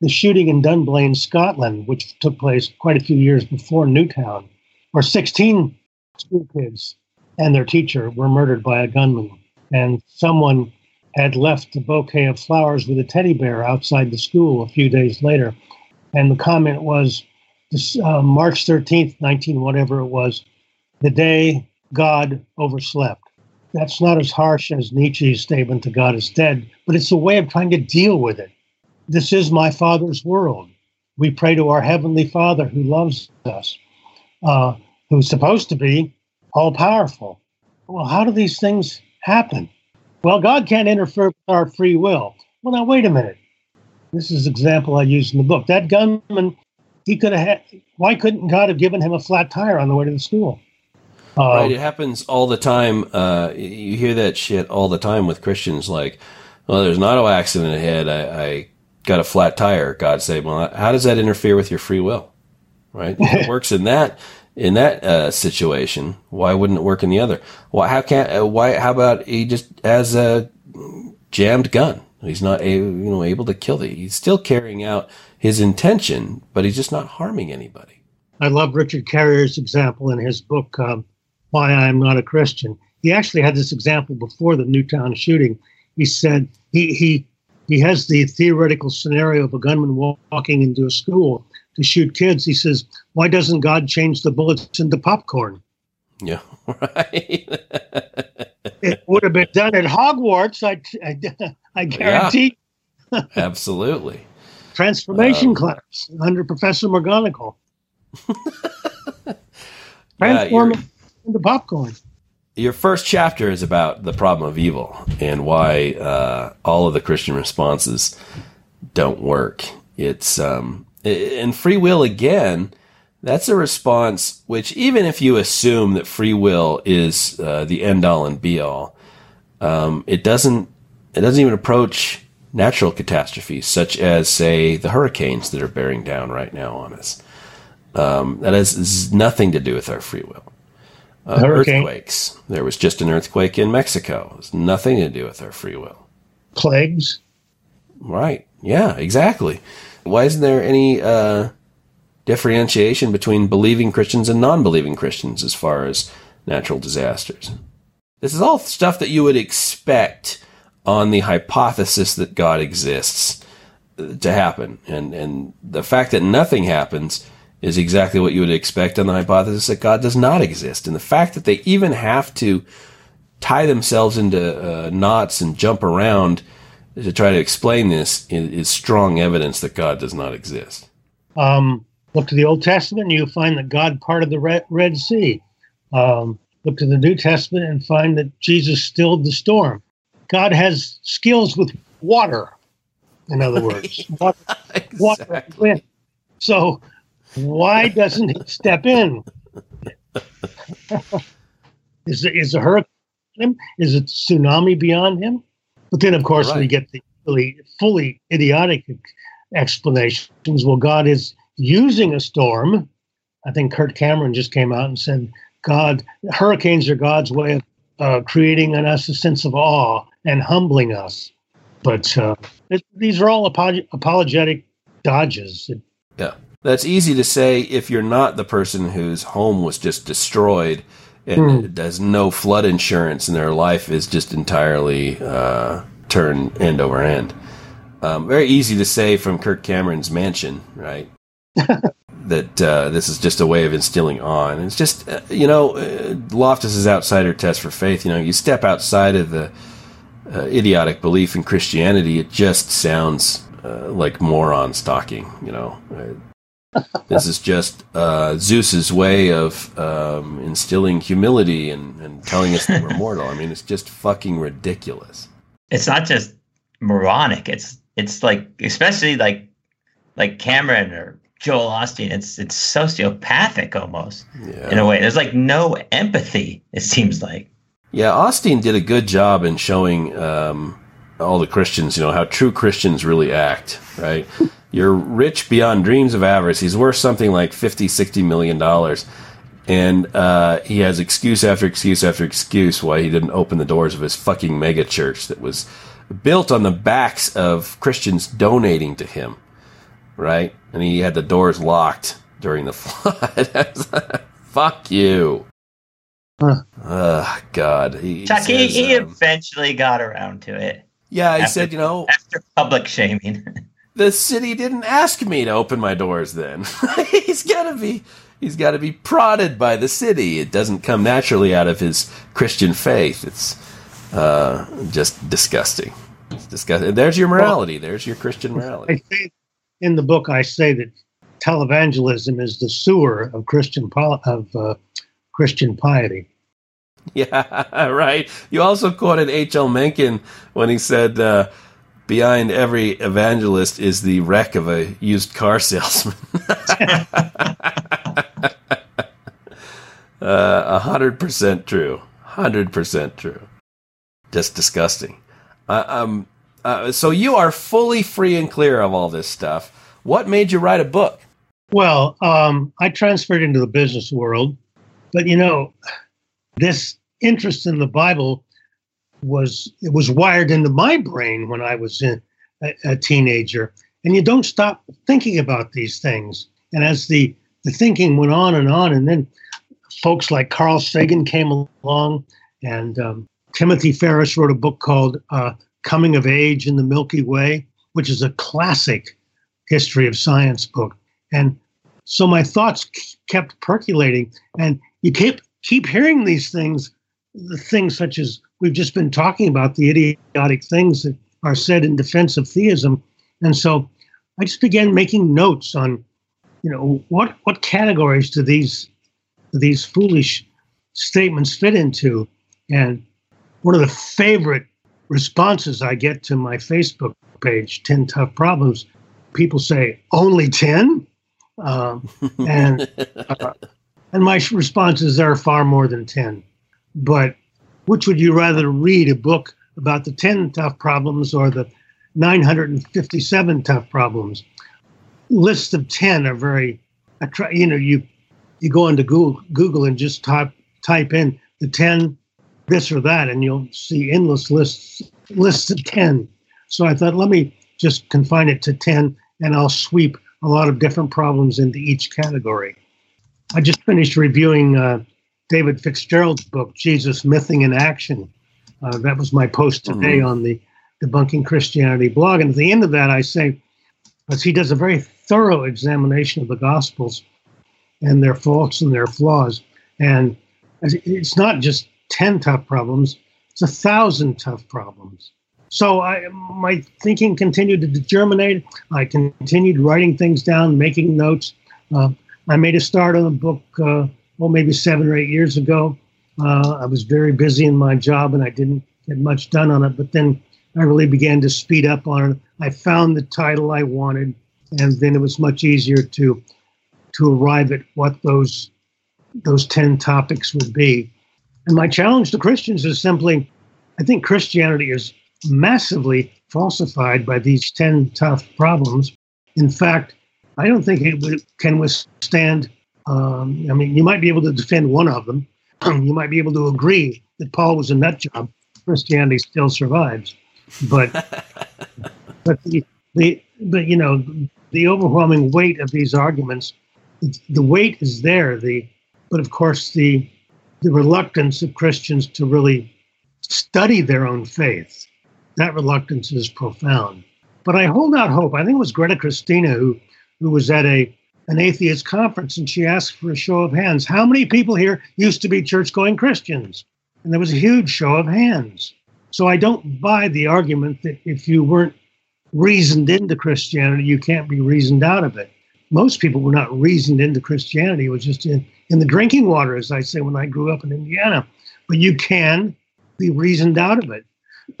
the shooting in Dunblane, Scotland, which took place quite a few years before Newtown, where 16 school kids and their teacher were murdered by a gunman. And someone had left a bouquet of flowers with a teddy bear outside the school a few days later. And the comment was this, uh, March 13th, 19, whatever it was, the day God overslept. That's not as harsh as Nietzsche's statement that God is dead, but it's a way of trying to deal with it. This is my Father's world. We pray to our Heavenly Father who loves us, uh, who's supposed to be all powerful. Well, how do these things happen? Well, God can't interfere with our free will. Well, now, wait a minute. This is an example I use in the book. That gunman, he could have had, why couldn't God have given him a flat tire on the way to the school? Uh, right, it happens all the time. Uh, you hear that shit all the time with Christians, like, "Well, there's an auto accident ahead. I, I got a flat tire." God say, "Well, how does that interfere with your free will?" Right? It works in that in that uh, situation. Why wouldn't it work in the other? Why? How can't? Uh, why? How about he just has a jammed gun? He's not able, you know, able to kill the. He's still carrying out his intention, but he's just not harming anybody. I love Richard Carrier's example in his book. Um, why I am not a Christian. He actually had this example before the Newtown shooting. He said he he he has the theoretical scenario of a gunman walking into a school to shoot kids. He says, "Why doesn't God change the bullets into popcorn?" Yeah, right. it would have been done at Hogwarts. I I, I guarantee. Yeah, absolutely. Transformation um, class under Professor McGonagall. Transforming. Yeah, into popcorn. Your first chapter is about the problem of evil and why uh, all of the Christian responses don't work. It's um, and free will again. That's a response which, even if you assume that free will is uh, the end all and be all, um, it doesn't. It doesn't even approach natural catastrophes such as, say, the hurricanes that are bearing down right now on us. Um, that has nothing to do with our free will uh, earthquakes. There was just an earthquake in Mexico. It was nothing to do with our free will. Plagues. Right. Yeah, exactly. Why isn't there any uh, differentiation between believing Christians and non believing Christians as far as natural disasters? This is all stuff that you would expect on the hypothesis that God exists. to happen, and and the fact that nothing happens is exactly what you would expect on the hypothesis that God does not exist, and the fact that they even have to tie themselves into uh, knots and jump around to try to explain this is, is strong evidence that God does not exist. Um, look to the Old Testament, and you find that God parted the Red, Red Sea. Um, look to the New Testament and find that Jesus stilled the storm. God has skills with water, in other words, water, exactly. water wind. So why doesn't he step in? is, is a hurricane? Is it tsunami beyond him? But then, of course, right. we get the really fully idiotic explanations. Well, God is using a storm. I think Kirk Cameron just came out and said, God, hurricanes are God's way of uh, creating in us a sense of awe and humbling us. But uh, it, these are all apolog- apologetic dodges. yeah. That's easy to say if you're not the person whose home was just destroyed and mm. has no flood insurance and their life is just entirely uh, turned end over end. Um, very easy to say from Kirk Cameron's mansion, right? that uh, this is just a way of instilling awe. And it's just, uh, you know, uh, Loftus's outsider test for faith. You know, you step outside of the uh, idiotic belief in Christianity, it just sounds uh, like moron stalking. You know, this is just uh, Zeus's way of um, instilling humility and, and telling us that we're mortal. I mean, it's just fucking ridiculous. It's not just moronic. It's it's like especially like like Cameron or Joel Osteen. It's it's sociopathic almost yeah. in a way. There's like no empathy. It seems like. Yeah, Osteen did a good job in showing um, all the Christians, you know, how true Christians really act. Right. You're rich beyond dreams of avarice. He's worth something like 50, 60 million dollars. And uh, he has excuse after excuse after excuse why he didn't open the doors of his fucking mega church that was built on the backs of Christians donating to him, right? And he had the doors locked during the flood. Fuck you. Huh. Oh, God. He, Chuck, says, he, he um, eventually got around to it. Yeah, he after, said, you know. After public shaming. the city didn't ask me to open my doors then. he's gotta be he's gotta be prodded by the city. It doesn't come naturally out of his Christian faith. It's uh, just disgusting. It's disgusting. There's your morality. Well, There's your Christian morality. in the book, I say that televangelism is the sewer of Christian of uh, Christian piety. Yeah, right. You also quoted H.L. Mencken when he said, uh, behind every evangelist is the wreck of a used car salesman. Uh, a hundred percent true. Hundred percent true. Just disgusting. Uh, um. Uh, so you are fully free and clear of all this stuff. What made you write a book? Well, um, I transferred into the business world, but you know, this interest in the Bible was it was wired into my brain when I was in, a, a teenager, and you don't stop thinking about these things. And as the the thinking went on and on, and then folks like Carl Sagan came along, and um, Timothy Ferris wrote a book called uh, "Coming of Age in the Milky Way," which is a classic history of science book. And so my thoughts kept percolating, and you keep keep hearing these things, the things such as we've just been talking about the idiotic things that are said in defense of theism. And so I just began making notes on, you know, what what categories do these these foolish statements fit into? And one of the favorite responses I get to my Facebook page, 10 Tough Problems, people say, only 10? Um, and, uh, and my responses are far more than 10. But which would you rather read a book about the 10 tough problems or the 957 tough problems? Lists of 10 are very, you know, you you go into Google, Google and just type type in the 10 this or that, and you'll see endless lists lists of 10. So I thought, let me just confine it to 10, and I'll sweep a lot of different problems into each category. I just finished reviewing uh, David Fitzgerald's book, Jesus Mything in Action. Uh, that was my post today mm-hmm. on the Debunking Christianity blog. And at the end of that, I say, because he does a very thorough examination of the Gospels and their faults and their flaws. And it's not just 10 tough problems, it's a thousand tough problems. So I, my thinking continued to germinate. I continued writing things down, making notes. Uh, I made a start on a book, uh, well, maybe seven or eight years ago. Uh, I was very busy in my job and I didn't get much done on it. But then I really began to speed up on it. I found the title I wanted, and then it was much easier to to arrive at what those those ten topics would be. And my challenge to Christians is simply, I think Christianity is massively falsified by these ten tough problems. In fact, I don't think it can withstand. Um, I mean, you might be able to defend one of them. you might be able to agree that Paul was a nut job. Christianity still survives, but but the, the but you know the overwhelming weight of these arguments, the weight is there. The but of course the the reluctance of Christians to really study their own faith, that reluctance is profound. But I hold out hope. I think it was Greta Christina who who was at a an atheist conference and she asked for a show of hands. How many people here used to be church going Christians? And there was a huge show of hands. So I don't buy the argument that if you weren't reasoned into Christianity, you can't be reasoned out of it. Most people were not reasoned into Christianity. It was just in, in the drinking water, as I say, when I grew up in Indiana. But you can be reasoned out of it.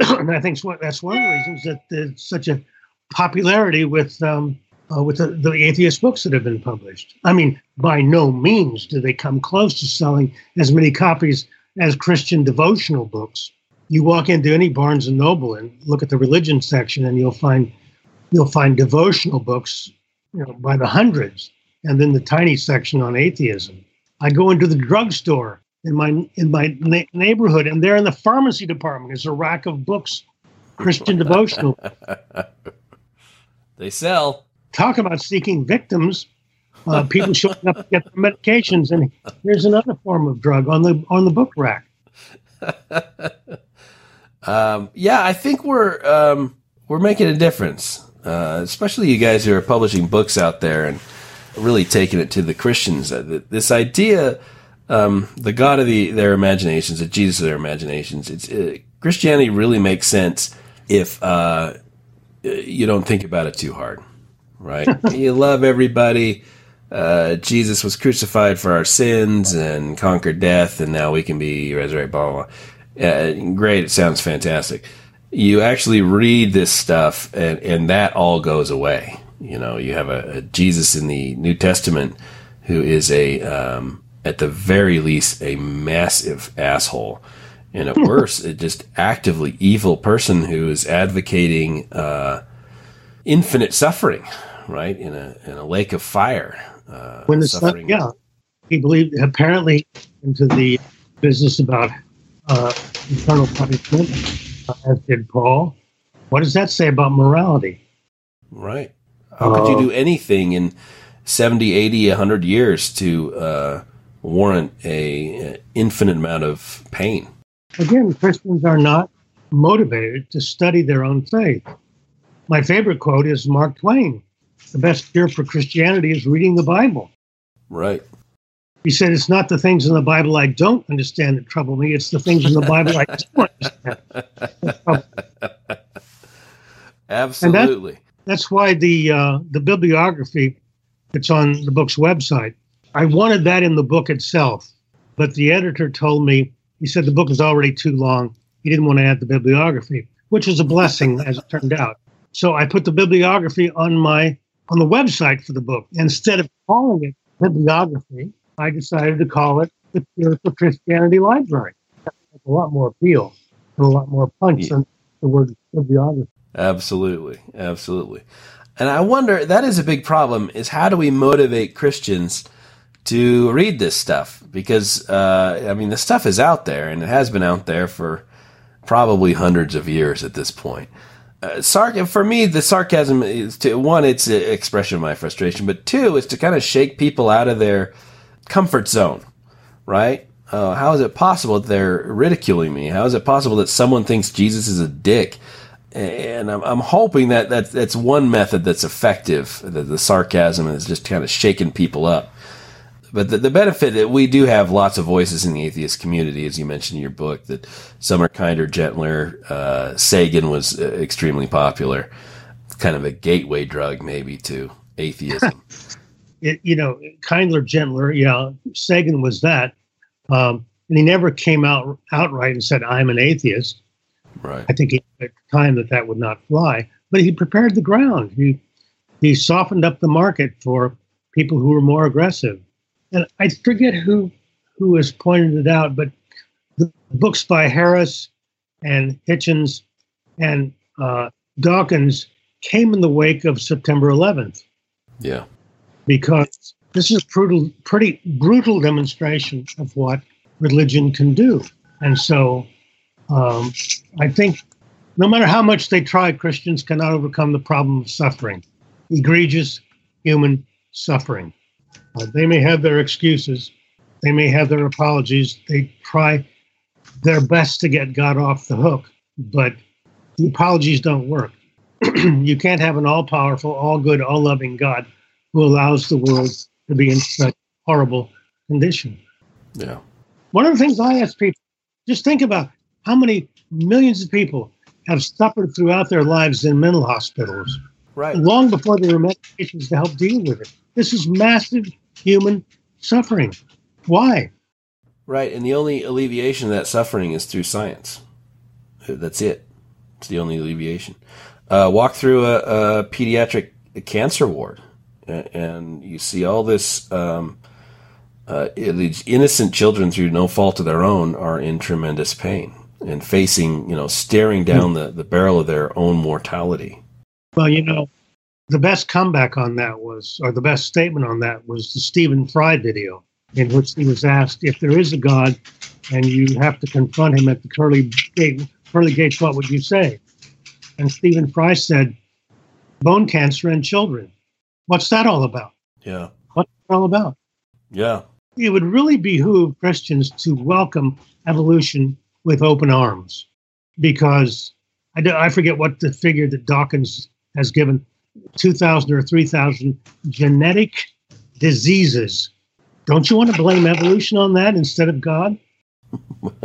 and I think that's one of the reasons that there's such a popularity with um, uh, with the, the, atheist books that have been published. I mean, by no means do they come close to selling as many copies as Christian devotional books. You walk into any Barnes and Noble and look at the religion section, and you'll find you'll find devotional books, you know, by the hundreds, and then the tiny section on atheism. I go into the drugstore in my in my na- neighborhood, and there in the pharmacy department is a rack of books, Christian devotional. they sell talk about seeking victims. Uh, people showing up to get their medications, and here's another form of drug on the on the book rack. um, yeah, I think we're um, we're making a difference, uh, especially you guys who are publishing books out there and really taking it to the Christians. Uh, this idea, um, the God of the, their imaginations, the Jesus of their imaginations. It's uh, Christianity really makes sense if uh, you don't think about it too hard right? you love everybody. Uh, Jesus was crucified for our sins and conquered death, and now we can be resurrected. Blah blah. blah. Uh, great, it sounds fantastic. You actually read this stuff, and and that all goes away. You know, you have a, a Jesus in the New Testament who is a, um, at the very least, a massive asshole, and at worst, a just actively evil person who is advocating uh, infinite suffering right? In a in a lake of fire. Uh, when the sun, yeah, he believed apparently into the business about uh, eternal punishment, uh, as did Paul. What does that say about morality? Right. How could you uh, do anything in 70, 80, 100 years to uh, warrant a, a infinite amount of pain? Again, Christians are not motivated to study their own faith. My favorite quote is Mark Twain the best cure for Christianity is reading the Bible. Right. He said, It's not the things in the Bible I don't understand that trouble me, it's the things in the Bible I don't understand. Absolutely. That, that's why the uh, the bibliography that's on the book's website, I wanted that in the book itself. But the editor told me, he said the book is already too long. He didn't want to add the bibliography, which was a blessing as it turned out. So I put the bibliography on my on the website for the book. Instead of calling it bibliography, I decided to call it the Spiritual Christianity Library. That's a lot more appeal and a lot more punch yeah. than the word bibliography. Absolutely, absolutely. And I wonder that is a big problem. Is how do we motivate Christians to read this stuff? Because uh, I mean, the stuff is out there, and it has been out there for probably hundreds of years at this point uh, sarc- for me, the sarcasm is to one, it's an expression of my frustration, but two, it's to kind of shake people out of their comfort zone, right? Uh, how is it possible that they're ridiculing me? How is it possible that someone thinks Jesus is a dick? and I'm, I'm hoping that, that that's one method that's effective. The, the sarcasm is just kind of shaking people up. But the, the benefit that we do have lots of voices in the atheist community, as you mentioned in your book, that some are kinder, gentler. Uh, Sagan was uh, extremely popular, kind of a gateway drug maybe to atheism. it, you know, kinder, gentler. Yeah, Sagan was that, um, and he never came out outright and said, "I'm an atheist." Right. I think he, at the time that that would not fly, but he prepared the ground. He he softened up the market for people who were more aggressive. And I forget who who has pointed it out, but the books by Harris and Hitchens and uh, Dawkins came in the wake of September 11th. Yeah. Because this is brutal, pretty brutal demonstration of what religion can do. And so um, I think no matter how much they try, Christians cannot overcome the problem of suffering, egregious human suffering. Uh, they may have their excuses, they may have their apologies, they try their best to get God off the hook, but the apologies don't work. you can't have an all powerful, all good, all loving God who allows the world to be in such horrible condition. Yeah. One of the things I ask people just think about how many millions of people have suffered throughout their lives in mental hospitals Right. long before there were medications to help deal with it. This is massive human suffering. Why? Right. And the only alleviation of that suffering is through science. That's it. It's the only alleviation. Uh, walk through a, a pediatric cancer ward, and you see all this. Um, uh, these innocent children, through no fault of their own, are in tremendous pain and facing, you know, staring down the, the barrel of their own mortality. Well, you know, the best comeback on that was, or the best statement on that was the Stephen Fry video, in which he was asked if there is a God and you have to confront him at the Curly, gate, pearly gates, what would you say? And Stephen Fry said, bone cancer in children. What's that all about? Yeah. What's that all about? Yeah. It would really behoove Christians to welcome evolution with open arms because I, I forget what the figure that Dawkins has given 2,000 or 3,000 genetic diseases. Don't you want to blame evolution on that instead of God?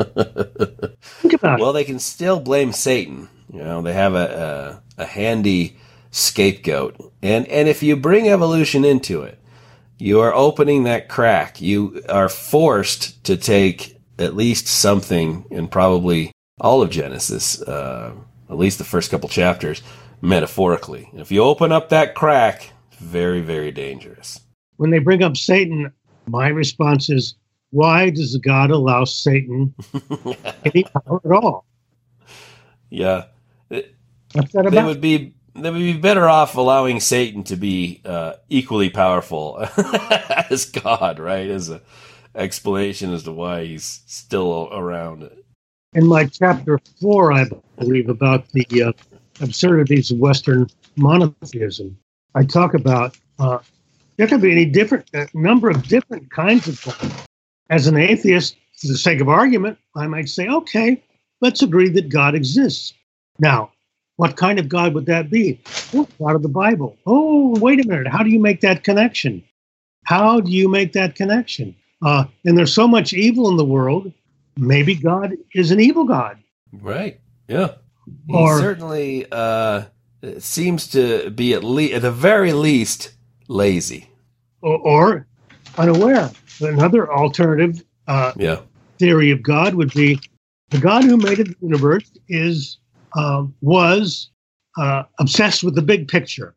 Think about Well, they can still blame Satan. You know, they have a, a, a handy scapegoat. And, and if you bring evolution into it, you are opening that crack. You are forced to take at least something and probably all of Genesis, uh, at least the first couple chapters, metaphorically. If you open up that crack, very, very dangerous. When they bring up Satan, my response is, why does God allow Satan any power at all? Yeah. They would be they would be better off allowing Satan to be uh, equally powerful as God, right? As a explanation as to why he's still around. in my chapter four, I believe, about the uh, absurdities of Western monotheism, I talk about uh, there could be any different a number of different kinds of God. As an atheist, for the sake of argument, I might say, okay, let's agree that God exists. Now, what kind of God would that be? Oh, God of the Bible. Oh, wait a minute. How do you make that connection? How do you make that connection? Uh, and there's so much evil in the world. Maybe God is an evil God. Right. Yeah. He Or- certainly uh, seems to be at least, at the very least, lazy. or, or unaware. Another alternative uh, Yeah. theory of God would be the God who made the universe is uh, was uh, obsessed with the big picture,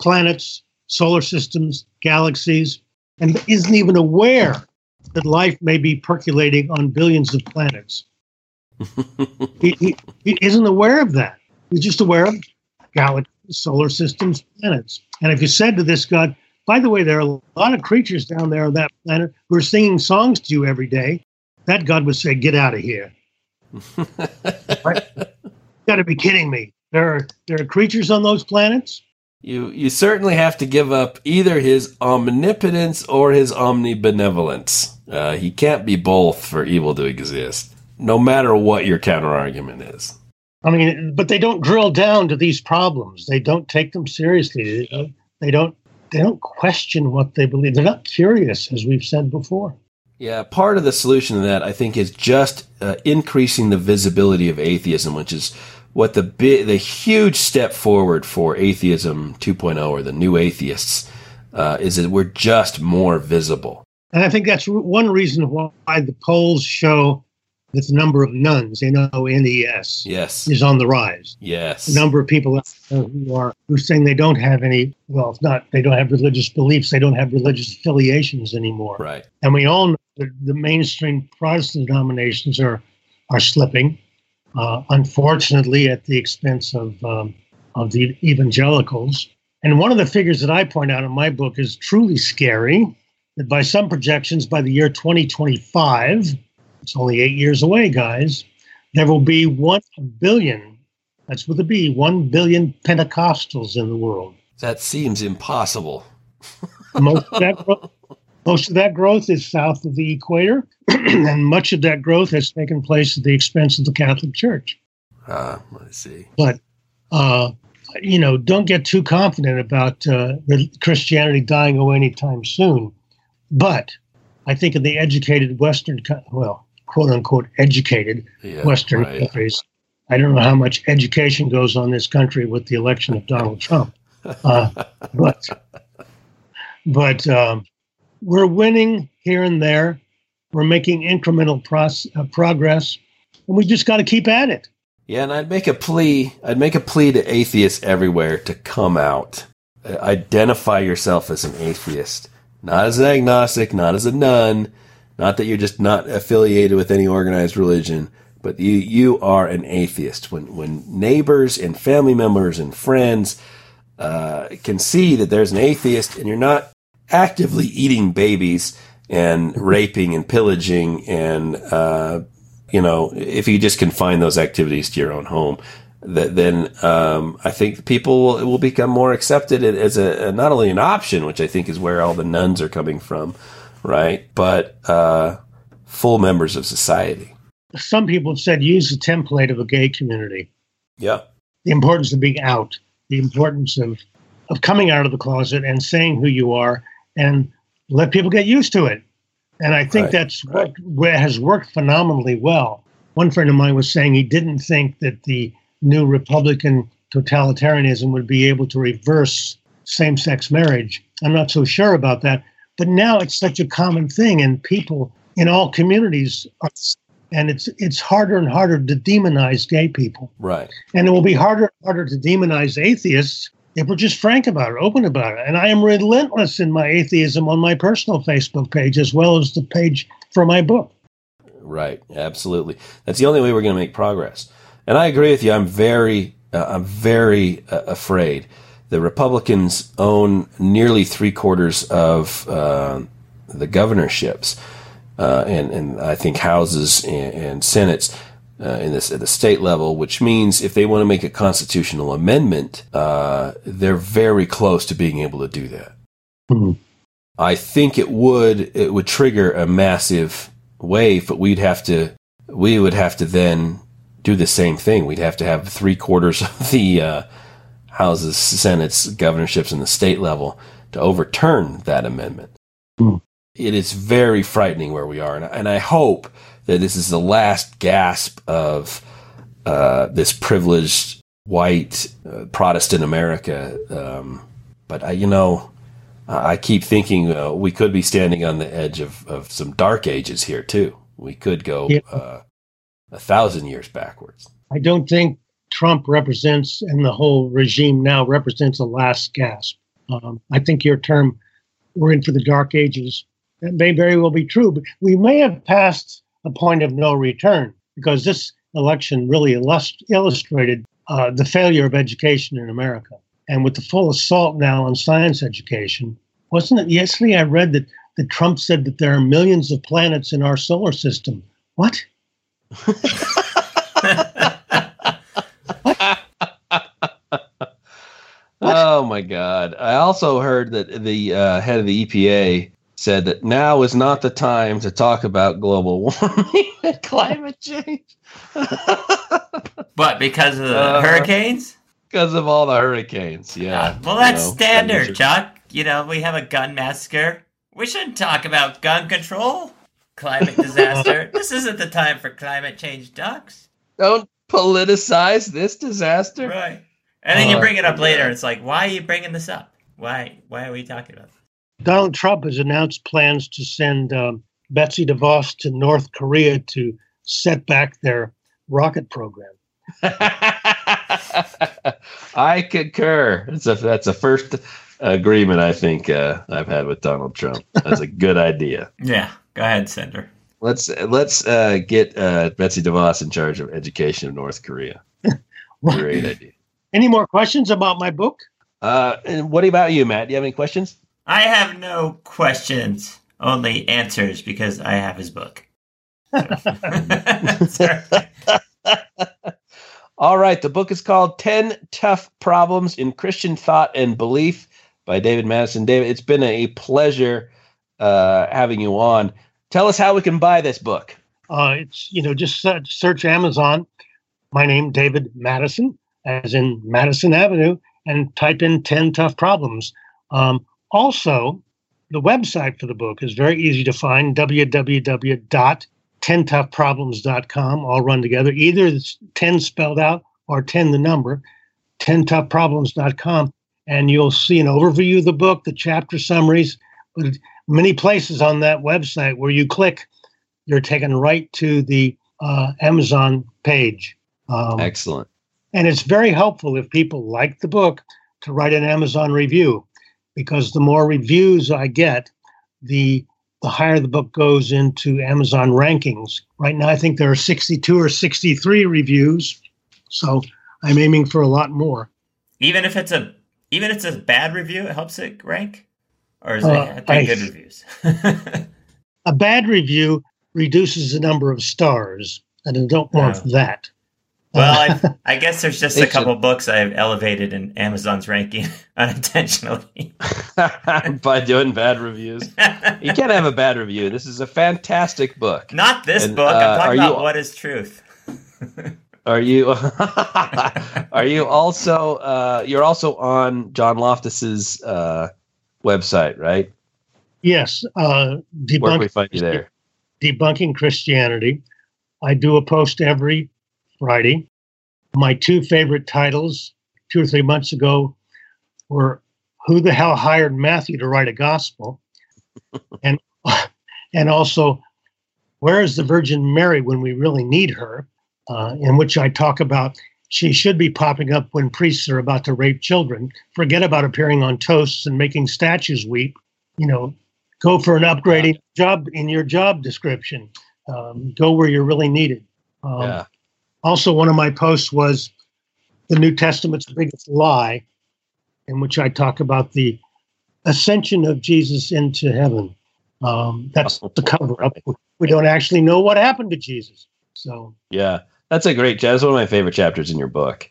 planets, solar systems, galaxies, and isn't even aware that life may be percolating on billions of planets. he, he, he isn't aware of that. He's just aware of galaxies, solar systems, planets. And if you said to this God, by the way, there are a lot of creatures down there on that planet who are singing songs to you every day, that God would say, Get out of here. Right? Got to be kidding me. There are, there are creatures on those planets? You you certainly have to give up either his omnipotence or his omnibenevolence. Uh, he can't be both for evil to exist, no matter what your counter argument is. I mean, but they don't drill down to these problems. They don't take them seriously. They don't. They don't question what they believe. They're not curious, as we've said before. Yeah, part of the solution to that, I think, is just uh, increasing the visibility of atheism, which is what the bi- the huge step forward for atheism 2.0 or the new atheists uh, is that we're just more visible. And I think that's one reason why the polls show the number of nones, N-O-N-E-S, yes, is on the rise. Yes, the number of people who are who are saying they don't have any. Well, if not, they don't have religious beliefs. They don't have religious affiliations anymore. Right. And we all know that the mainstream Protestant denominations are are slipping, uh, unfortunately, at the expense of um, of the evangelicals. And one of the figures that I point out in my book is truly scary. That by some projections, by the year 2025 it's only eight years away, guys. There will be 1 billion, that's with a B, 1 billion Pentecostals in the world. That seems impossible. most, of that growth, most of that growth is south of the equator, and much of that growth has taken place at the expense of the Catholic Church. Ah, uh, I see. But, uh, you know, don't get too confident about uh, Christianity dying away anytime soon. But I think in the educated Western, well, quote unquote educated yeah, Western right. countries. I don't know how much education goes on this country with the election of Donald Trump, uh, but but um, we're winning here and there. We're making incremental pros- uh, progress, and we just got to keep at it. Yeah, and I'd make a plea. I'd make a plea to atheists everywhere to come out, uh, identify yourself as an atheist, not as an agnostic, not as a none not that you're just not affiliated with any organized religion, but you you are an atheist. When when neighbors and family members and friends uh, can see that there's an atheist, and you're not actively eating babies and raping and pillaging, and uh, you know, if you just confine those activities to your own home, that then um, I think people will, will become more accepted as a, a, not only an option, which I think is where all the nones are coming from, right? But uh, full members of society. Some people have said use the template of a gay community. Yeah. The importance of being out, the importance of of coming out of the closet and saying who you are, and let people get used to it. And I think right. that's right. what has worked phenomenally well. One friend of mine was saying he didn't think that the new Republican totalitarianism would be able to reverse same sex marriage. I'm not so sure about that. But now it's such a common thing, and people in all communities are, and it's it's harder and harder to demonize gay people. Right. And it will be harder and harder to demonize atheists if we're just frank about it, open about it. And I am relentless in my atheism on my personal Facebook page as well as the page for my book. Right. Absolutely. That's the only way we're going to make progress. And I agree with you. I'm very, uh, I'm very uh, afraid the Republicans own nearly three quarters of uh, the governorships, uh, and and I think houses and, and senates. Uh, in this at the state level, which means if they want to make a constitutional amendment, uh, they're very close to being able to do that. Mm-hmm. I think it would it would trigger a massive wave, but we'd have to we would have to then do the same thing. We'd have to have three quarters of the uh, houses, senates, governorships in the state level to overturn that amendment. Mm. It is very frightening where we are, and, and, I hope that this is the last gasp of uh, this privileged white uh, Protestant America. Um, but I, you know, I keep thinking uh, we could be standing on the edge of, of some dark ages here too. We could go yeah. Uh, a thousand years backwards. I don't think Trump represents and the whole regime now represents a last gasp. Um, I think your term, we're in for the dark ages, that may very well be true, but we may have passed a point of no return because this election really illust- illustrated uh, the failure of education in America. And with the full assault now on science education, wasn't it yesterday I read that, that Trump said that there are millions of planets in our solar system? What? oh my god! I also heard that the uh, head of the EPA said that now is not the time to talk about global warming and climate change. but because of the Uh, hurricanes? Because of all the hurricanes, yeah. well, that's you know, standard, that Chuck. You know, we have a gun massacre. We shouldn't talk about gun control, climate disaster. this isn't the time for climate change, ducks. Don't politicize this disaster. Right. And then you bring it up later. It's like, why are you bringing this up? Why? Why are we talking about this? Donald Trump has announced plans to send um, Betsy DeVos to North Korea to set back their rocket program. I concur. That's a that's a first agreement I think uh, I've had with Donald Trump. That's a good idea. Yeah. Go ahead, Sender. Let's let's uh, get uh, Betsy DeVos in charge of education of North Korea. Great idea. Any more questions about my book? Uh, and what about you, Matt? Do you have any questions? I have no questions, only answers because I have his book. Sorry. All right, the book is called 10 Tough Problems in Christian Thought and Belief by David Madison. David, it's been a pleasure uh, having you on. Tell us how we can buy this book. Uh, it's you know just search Amazon. My name David Madison, as in Madison Avenue, and type in ten tough problems. Um, also, the website for the book is very easy to find: www.tentoughproblems.com. All run together. Either it's ten spelled out or ten the number. Tentoughproblems.com, and you'll see an overview of the book, the chapter summaries, but many places on that website where you click you're taken right to the uh, Amazon page. Um, Excellent. And it's very helpful if people like the book to write an Amazon review because the more reviews I get, the the higher the book goes into Amazon rankings. Right now, I think there are 62 or 63 reviews, so I'm aiming for a lot more. even if it's a even if it's a bad review, it helps it rank, or is Uh, it have to be I- good reviews? A bad review reduces the number of stars, and I don't want that. Well, I, I guess there's just a It's a- couple books I've elevated in Amazon's ranking unintentionally. By doing bad reviews. You can't have a bad review. This is a fantastic book. Not this And, book. uh, I'm are talking you- about what is truth. Are you are you also uh, you're also on John Loftus's uh, website, right? Yes, uh, Where can we find you there? debunking Christianity. I do a post every Friday. My two favorite titles two or three months ago were "Who the hell hired Matthew to write a gospel?" and and also "Where is the Virgin Mary when we really need her?" Uh, in which I talk about she should be popping up when priests are about to rape children. Forget about appearing on toasts and making statues weep. You know, go for an upgrading job in your job description. Um, go where you're really needed. Um, yeah. Also, one of my posts was the New Testament's biggest lie, in which I talk about the ascension of Jesus into heaven. Um, that's the cover up. We don't actually know what happened to Jesus. So, Yeah. That's a great chapter. That's one of my favorite chapters in your book.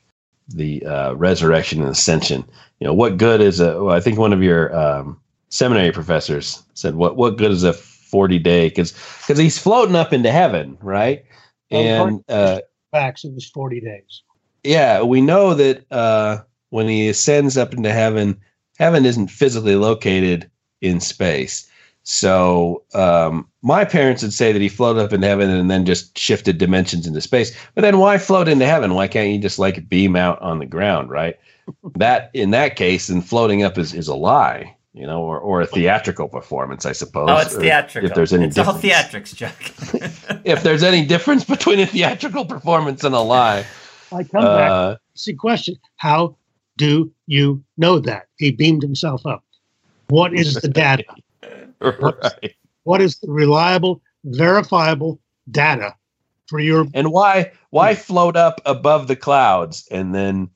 The uh, resurrection and ascension. You know, what good is a well, I think one of your um, seminary professors said what what good is a 40 day cuz cuz he's floating up into heaven, right? And uh facts, it was 40 days. yeah, we know that uh, when he ascends up into heaven, heaven isn't physically located in space. So um, my parents would say that he floated up into heaven and then just shifted dimensions into space. But then why float into heaven? Why can't you just like beam out on the ground, right? that in that case, and floating up is, is a lie, you know, or, or a theatrical performance, I suppose. Oh, it's theatrical. If there's any it's all difference. theatrics, Chuck. if there's any difference between a theatrical performance and a lie. I come back Uh, the question how do you know that he beamed himself up what is the data right. what is the reliable verifiable data for your And why why float up above the clouds and then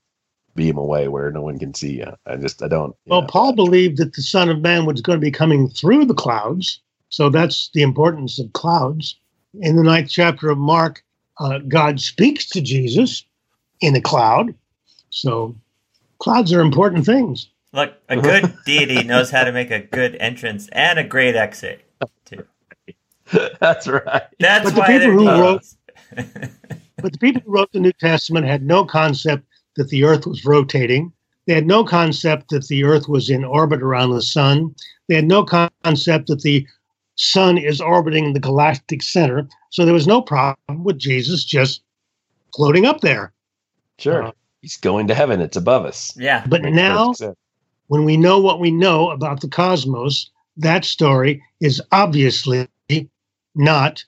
beam away where no one can see you? I just I don't. well know. paul believed that the son of man was going to be coming through the clouds so that's the importance of clouds in the ninth chapter of mark uh, god speaks to jesus in a cloud so clouds are important things Look, a good deity knows how to make a good entrance and a great exit. Too. That's right. That's But the why people they're who deities. but the people who wrote the New Testament had no concept that the earth was rotating. They had no concept that the earth was in orbit around the sun. They had no concept that the sun is orbiting the galactic center. So there was no problem with Jesus just floating up there. Sure. Uh, He's going to heaven. It's above us. Yeah. But Makes now, when we know what we know about the cosmos, that story is obviously not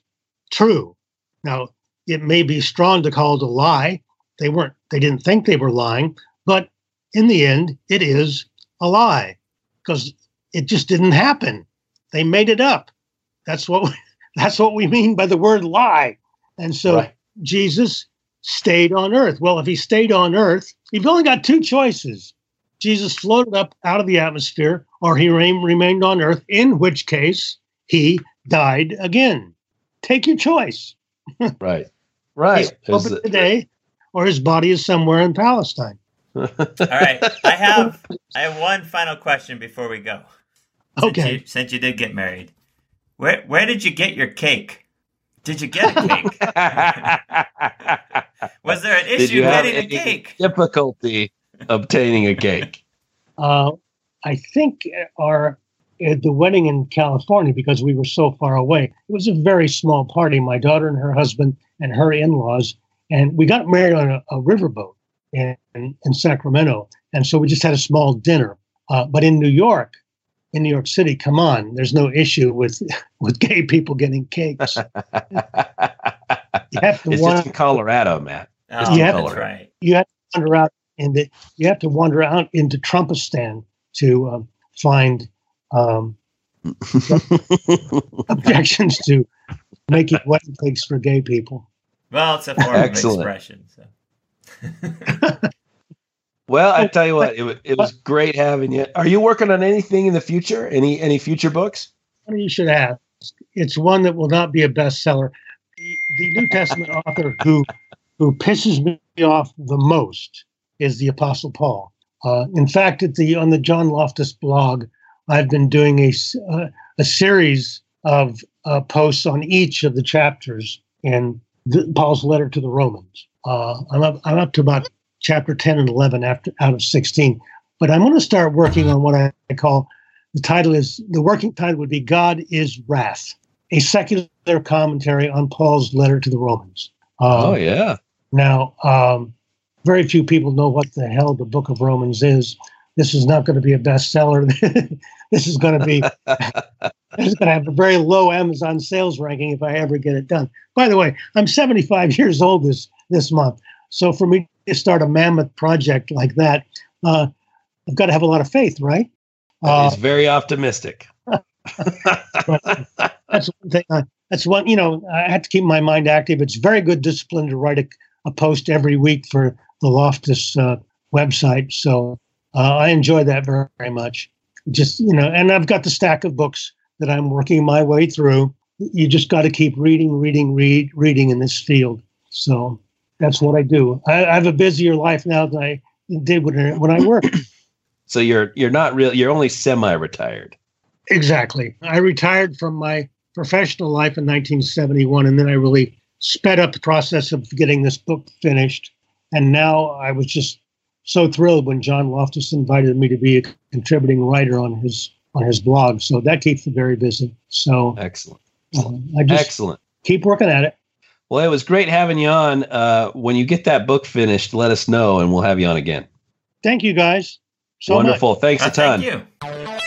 true. Now, it may be strong to call it a lie. They weren't, they didn't think they were lying, but in the end, it is a lie because it just didn't happen. They made it up. That's what we, that's what we mean by the word lie. And so right. Jesus stayed on earth. Well, if he stayed on earth, you've only got two choices. Jesus floated up out of the atmosphere, or he remained on earth, in which case he died again. Take your choice. right. Right. He's today, or his body is somewhere in Palestine. All right. I have I have one final question before we go. Since okay. You, since you did get married, where where did you get your cake? Did you get a cake? Was there an issue getting a cake? Difficulty obtaining a cake. Uh, I think our at the wedding in California because we were so far away. It was a very small party. My daughter and her husband and her in-laws, and we got married on a, a riverboat in, in, in Sacramento, and so we just had a small dinner. Uh, but in New York, in New York City, come on, there's no issue with with gay people getting cakes. you have to it's wander, just in Colorado, Matt. Oh, you have, that's right. You have to wander out into you have to wander out into Trumpistan to um, find um, objections to making wedding cakes for gay people. Well, it's a form Excellent. of expression. So. well, I tell you what, it, it was great having you. Are you working on anything in the future? Any any future books? You should ask. It's one that will not be a bestseller. The, the New Testament author who who pisses me off the most is the Apostle Paul. Uh, in fact, at the on the John Loftus blog, I've been doing a, uh, a series of uh, posts on each of the chapters in the, Paul's letter to the Romans. Uh, I'm, up, I'm up to about chapter 10 and 11 after, out of 16. But I'm going to start working on what I call the title is the working title would be God is Wrath, a secular commentary on Paul's letter to the Romans. Uh, oh, yeah. Now, um, very few people know what the hell the book of Romans is this is not going to be a bestseller. this is going to be is going to have a very low Amazon sales ranking if I ever get it done. By the way, I'm 75 years old this this month, so for me to start a mammoth project like that, uh, I've got to have a lot of faith, right? Uh, He's very optimistic. that's one thing. I, that's one. You know, I have to keep my mind active. It's very good discipline to write a, a post every week for the Loftus uh, website. So uh, I enjoy that very, very much. Just you know, and I've got the stack of books that I'm working my way through. You just got to keep reading, reading, read, reading in this field. So that's what I do. I, I have a busier life now than I did when I, when I worked. so you're you're not real. You're only semi-retired. Exactly. I retired from my professional life in 1971, and then I really sped up the process of getting this book finished. And now I was just so thrilled when John Loftus invited me to be a contributing writer on his on his blog. So that keeps me very busy. So excellent. Uh, I just excellent. Keep working at it. Well, it was great having you on. Uh, when you get that book finished, let us know, and we'll have you on again. Thank you, guys. So Wonderful. Much. Thanks a ton. Thank you.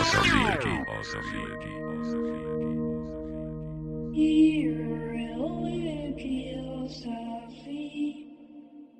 Irreligiosity.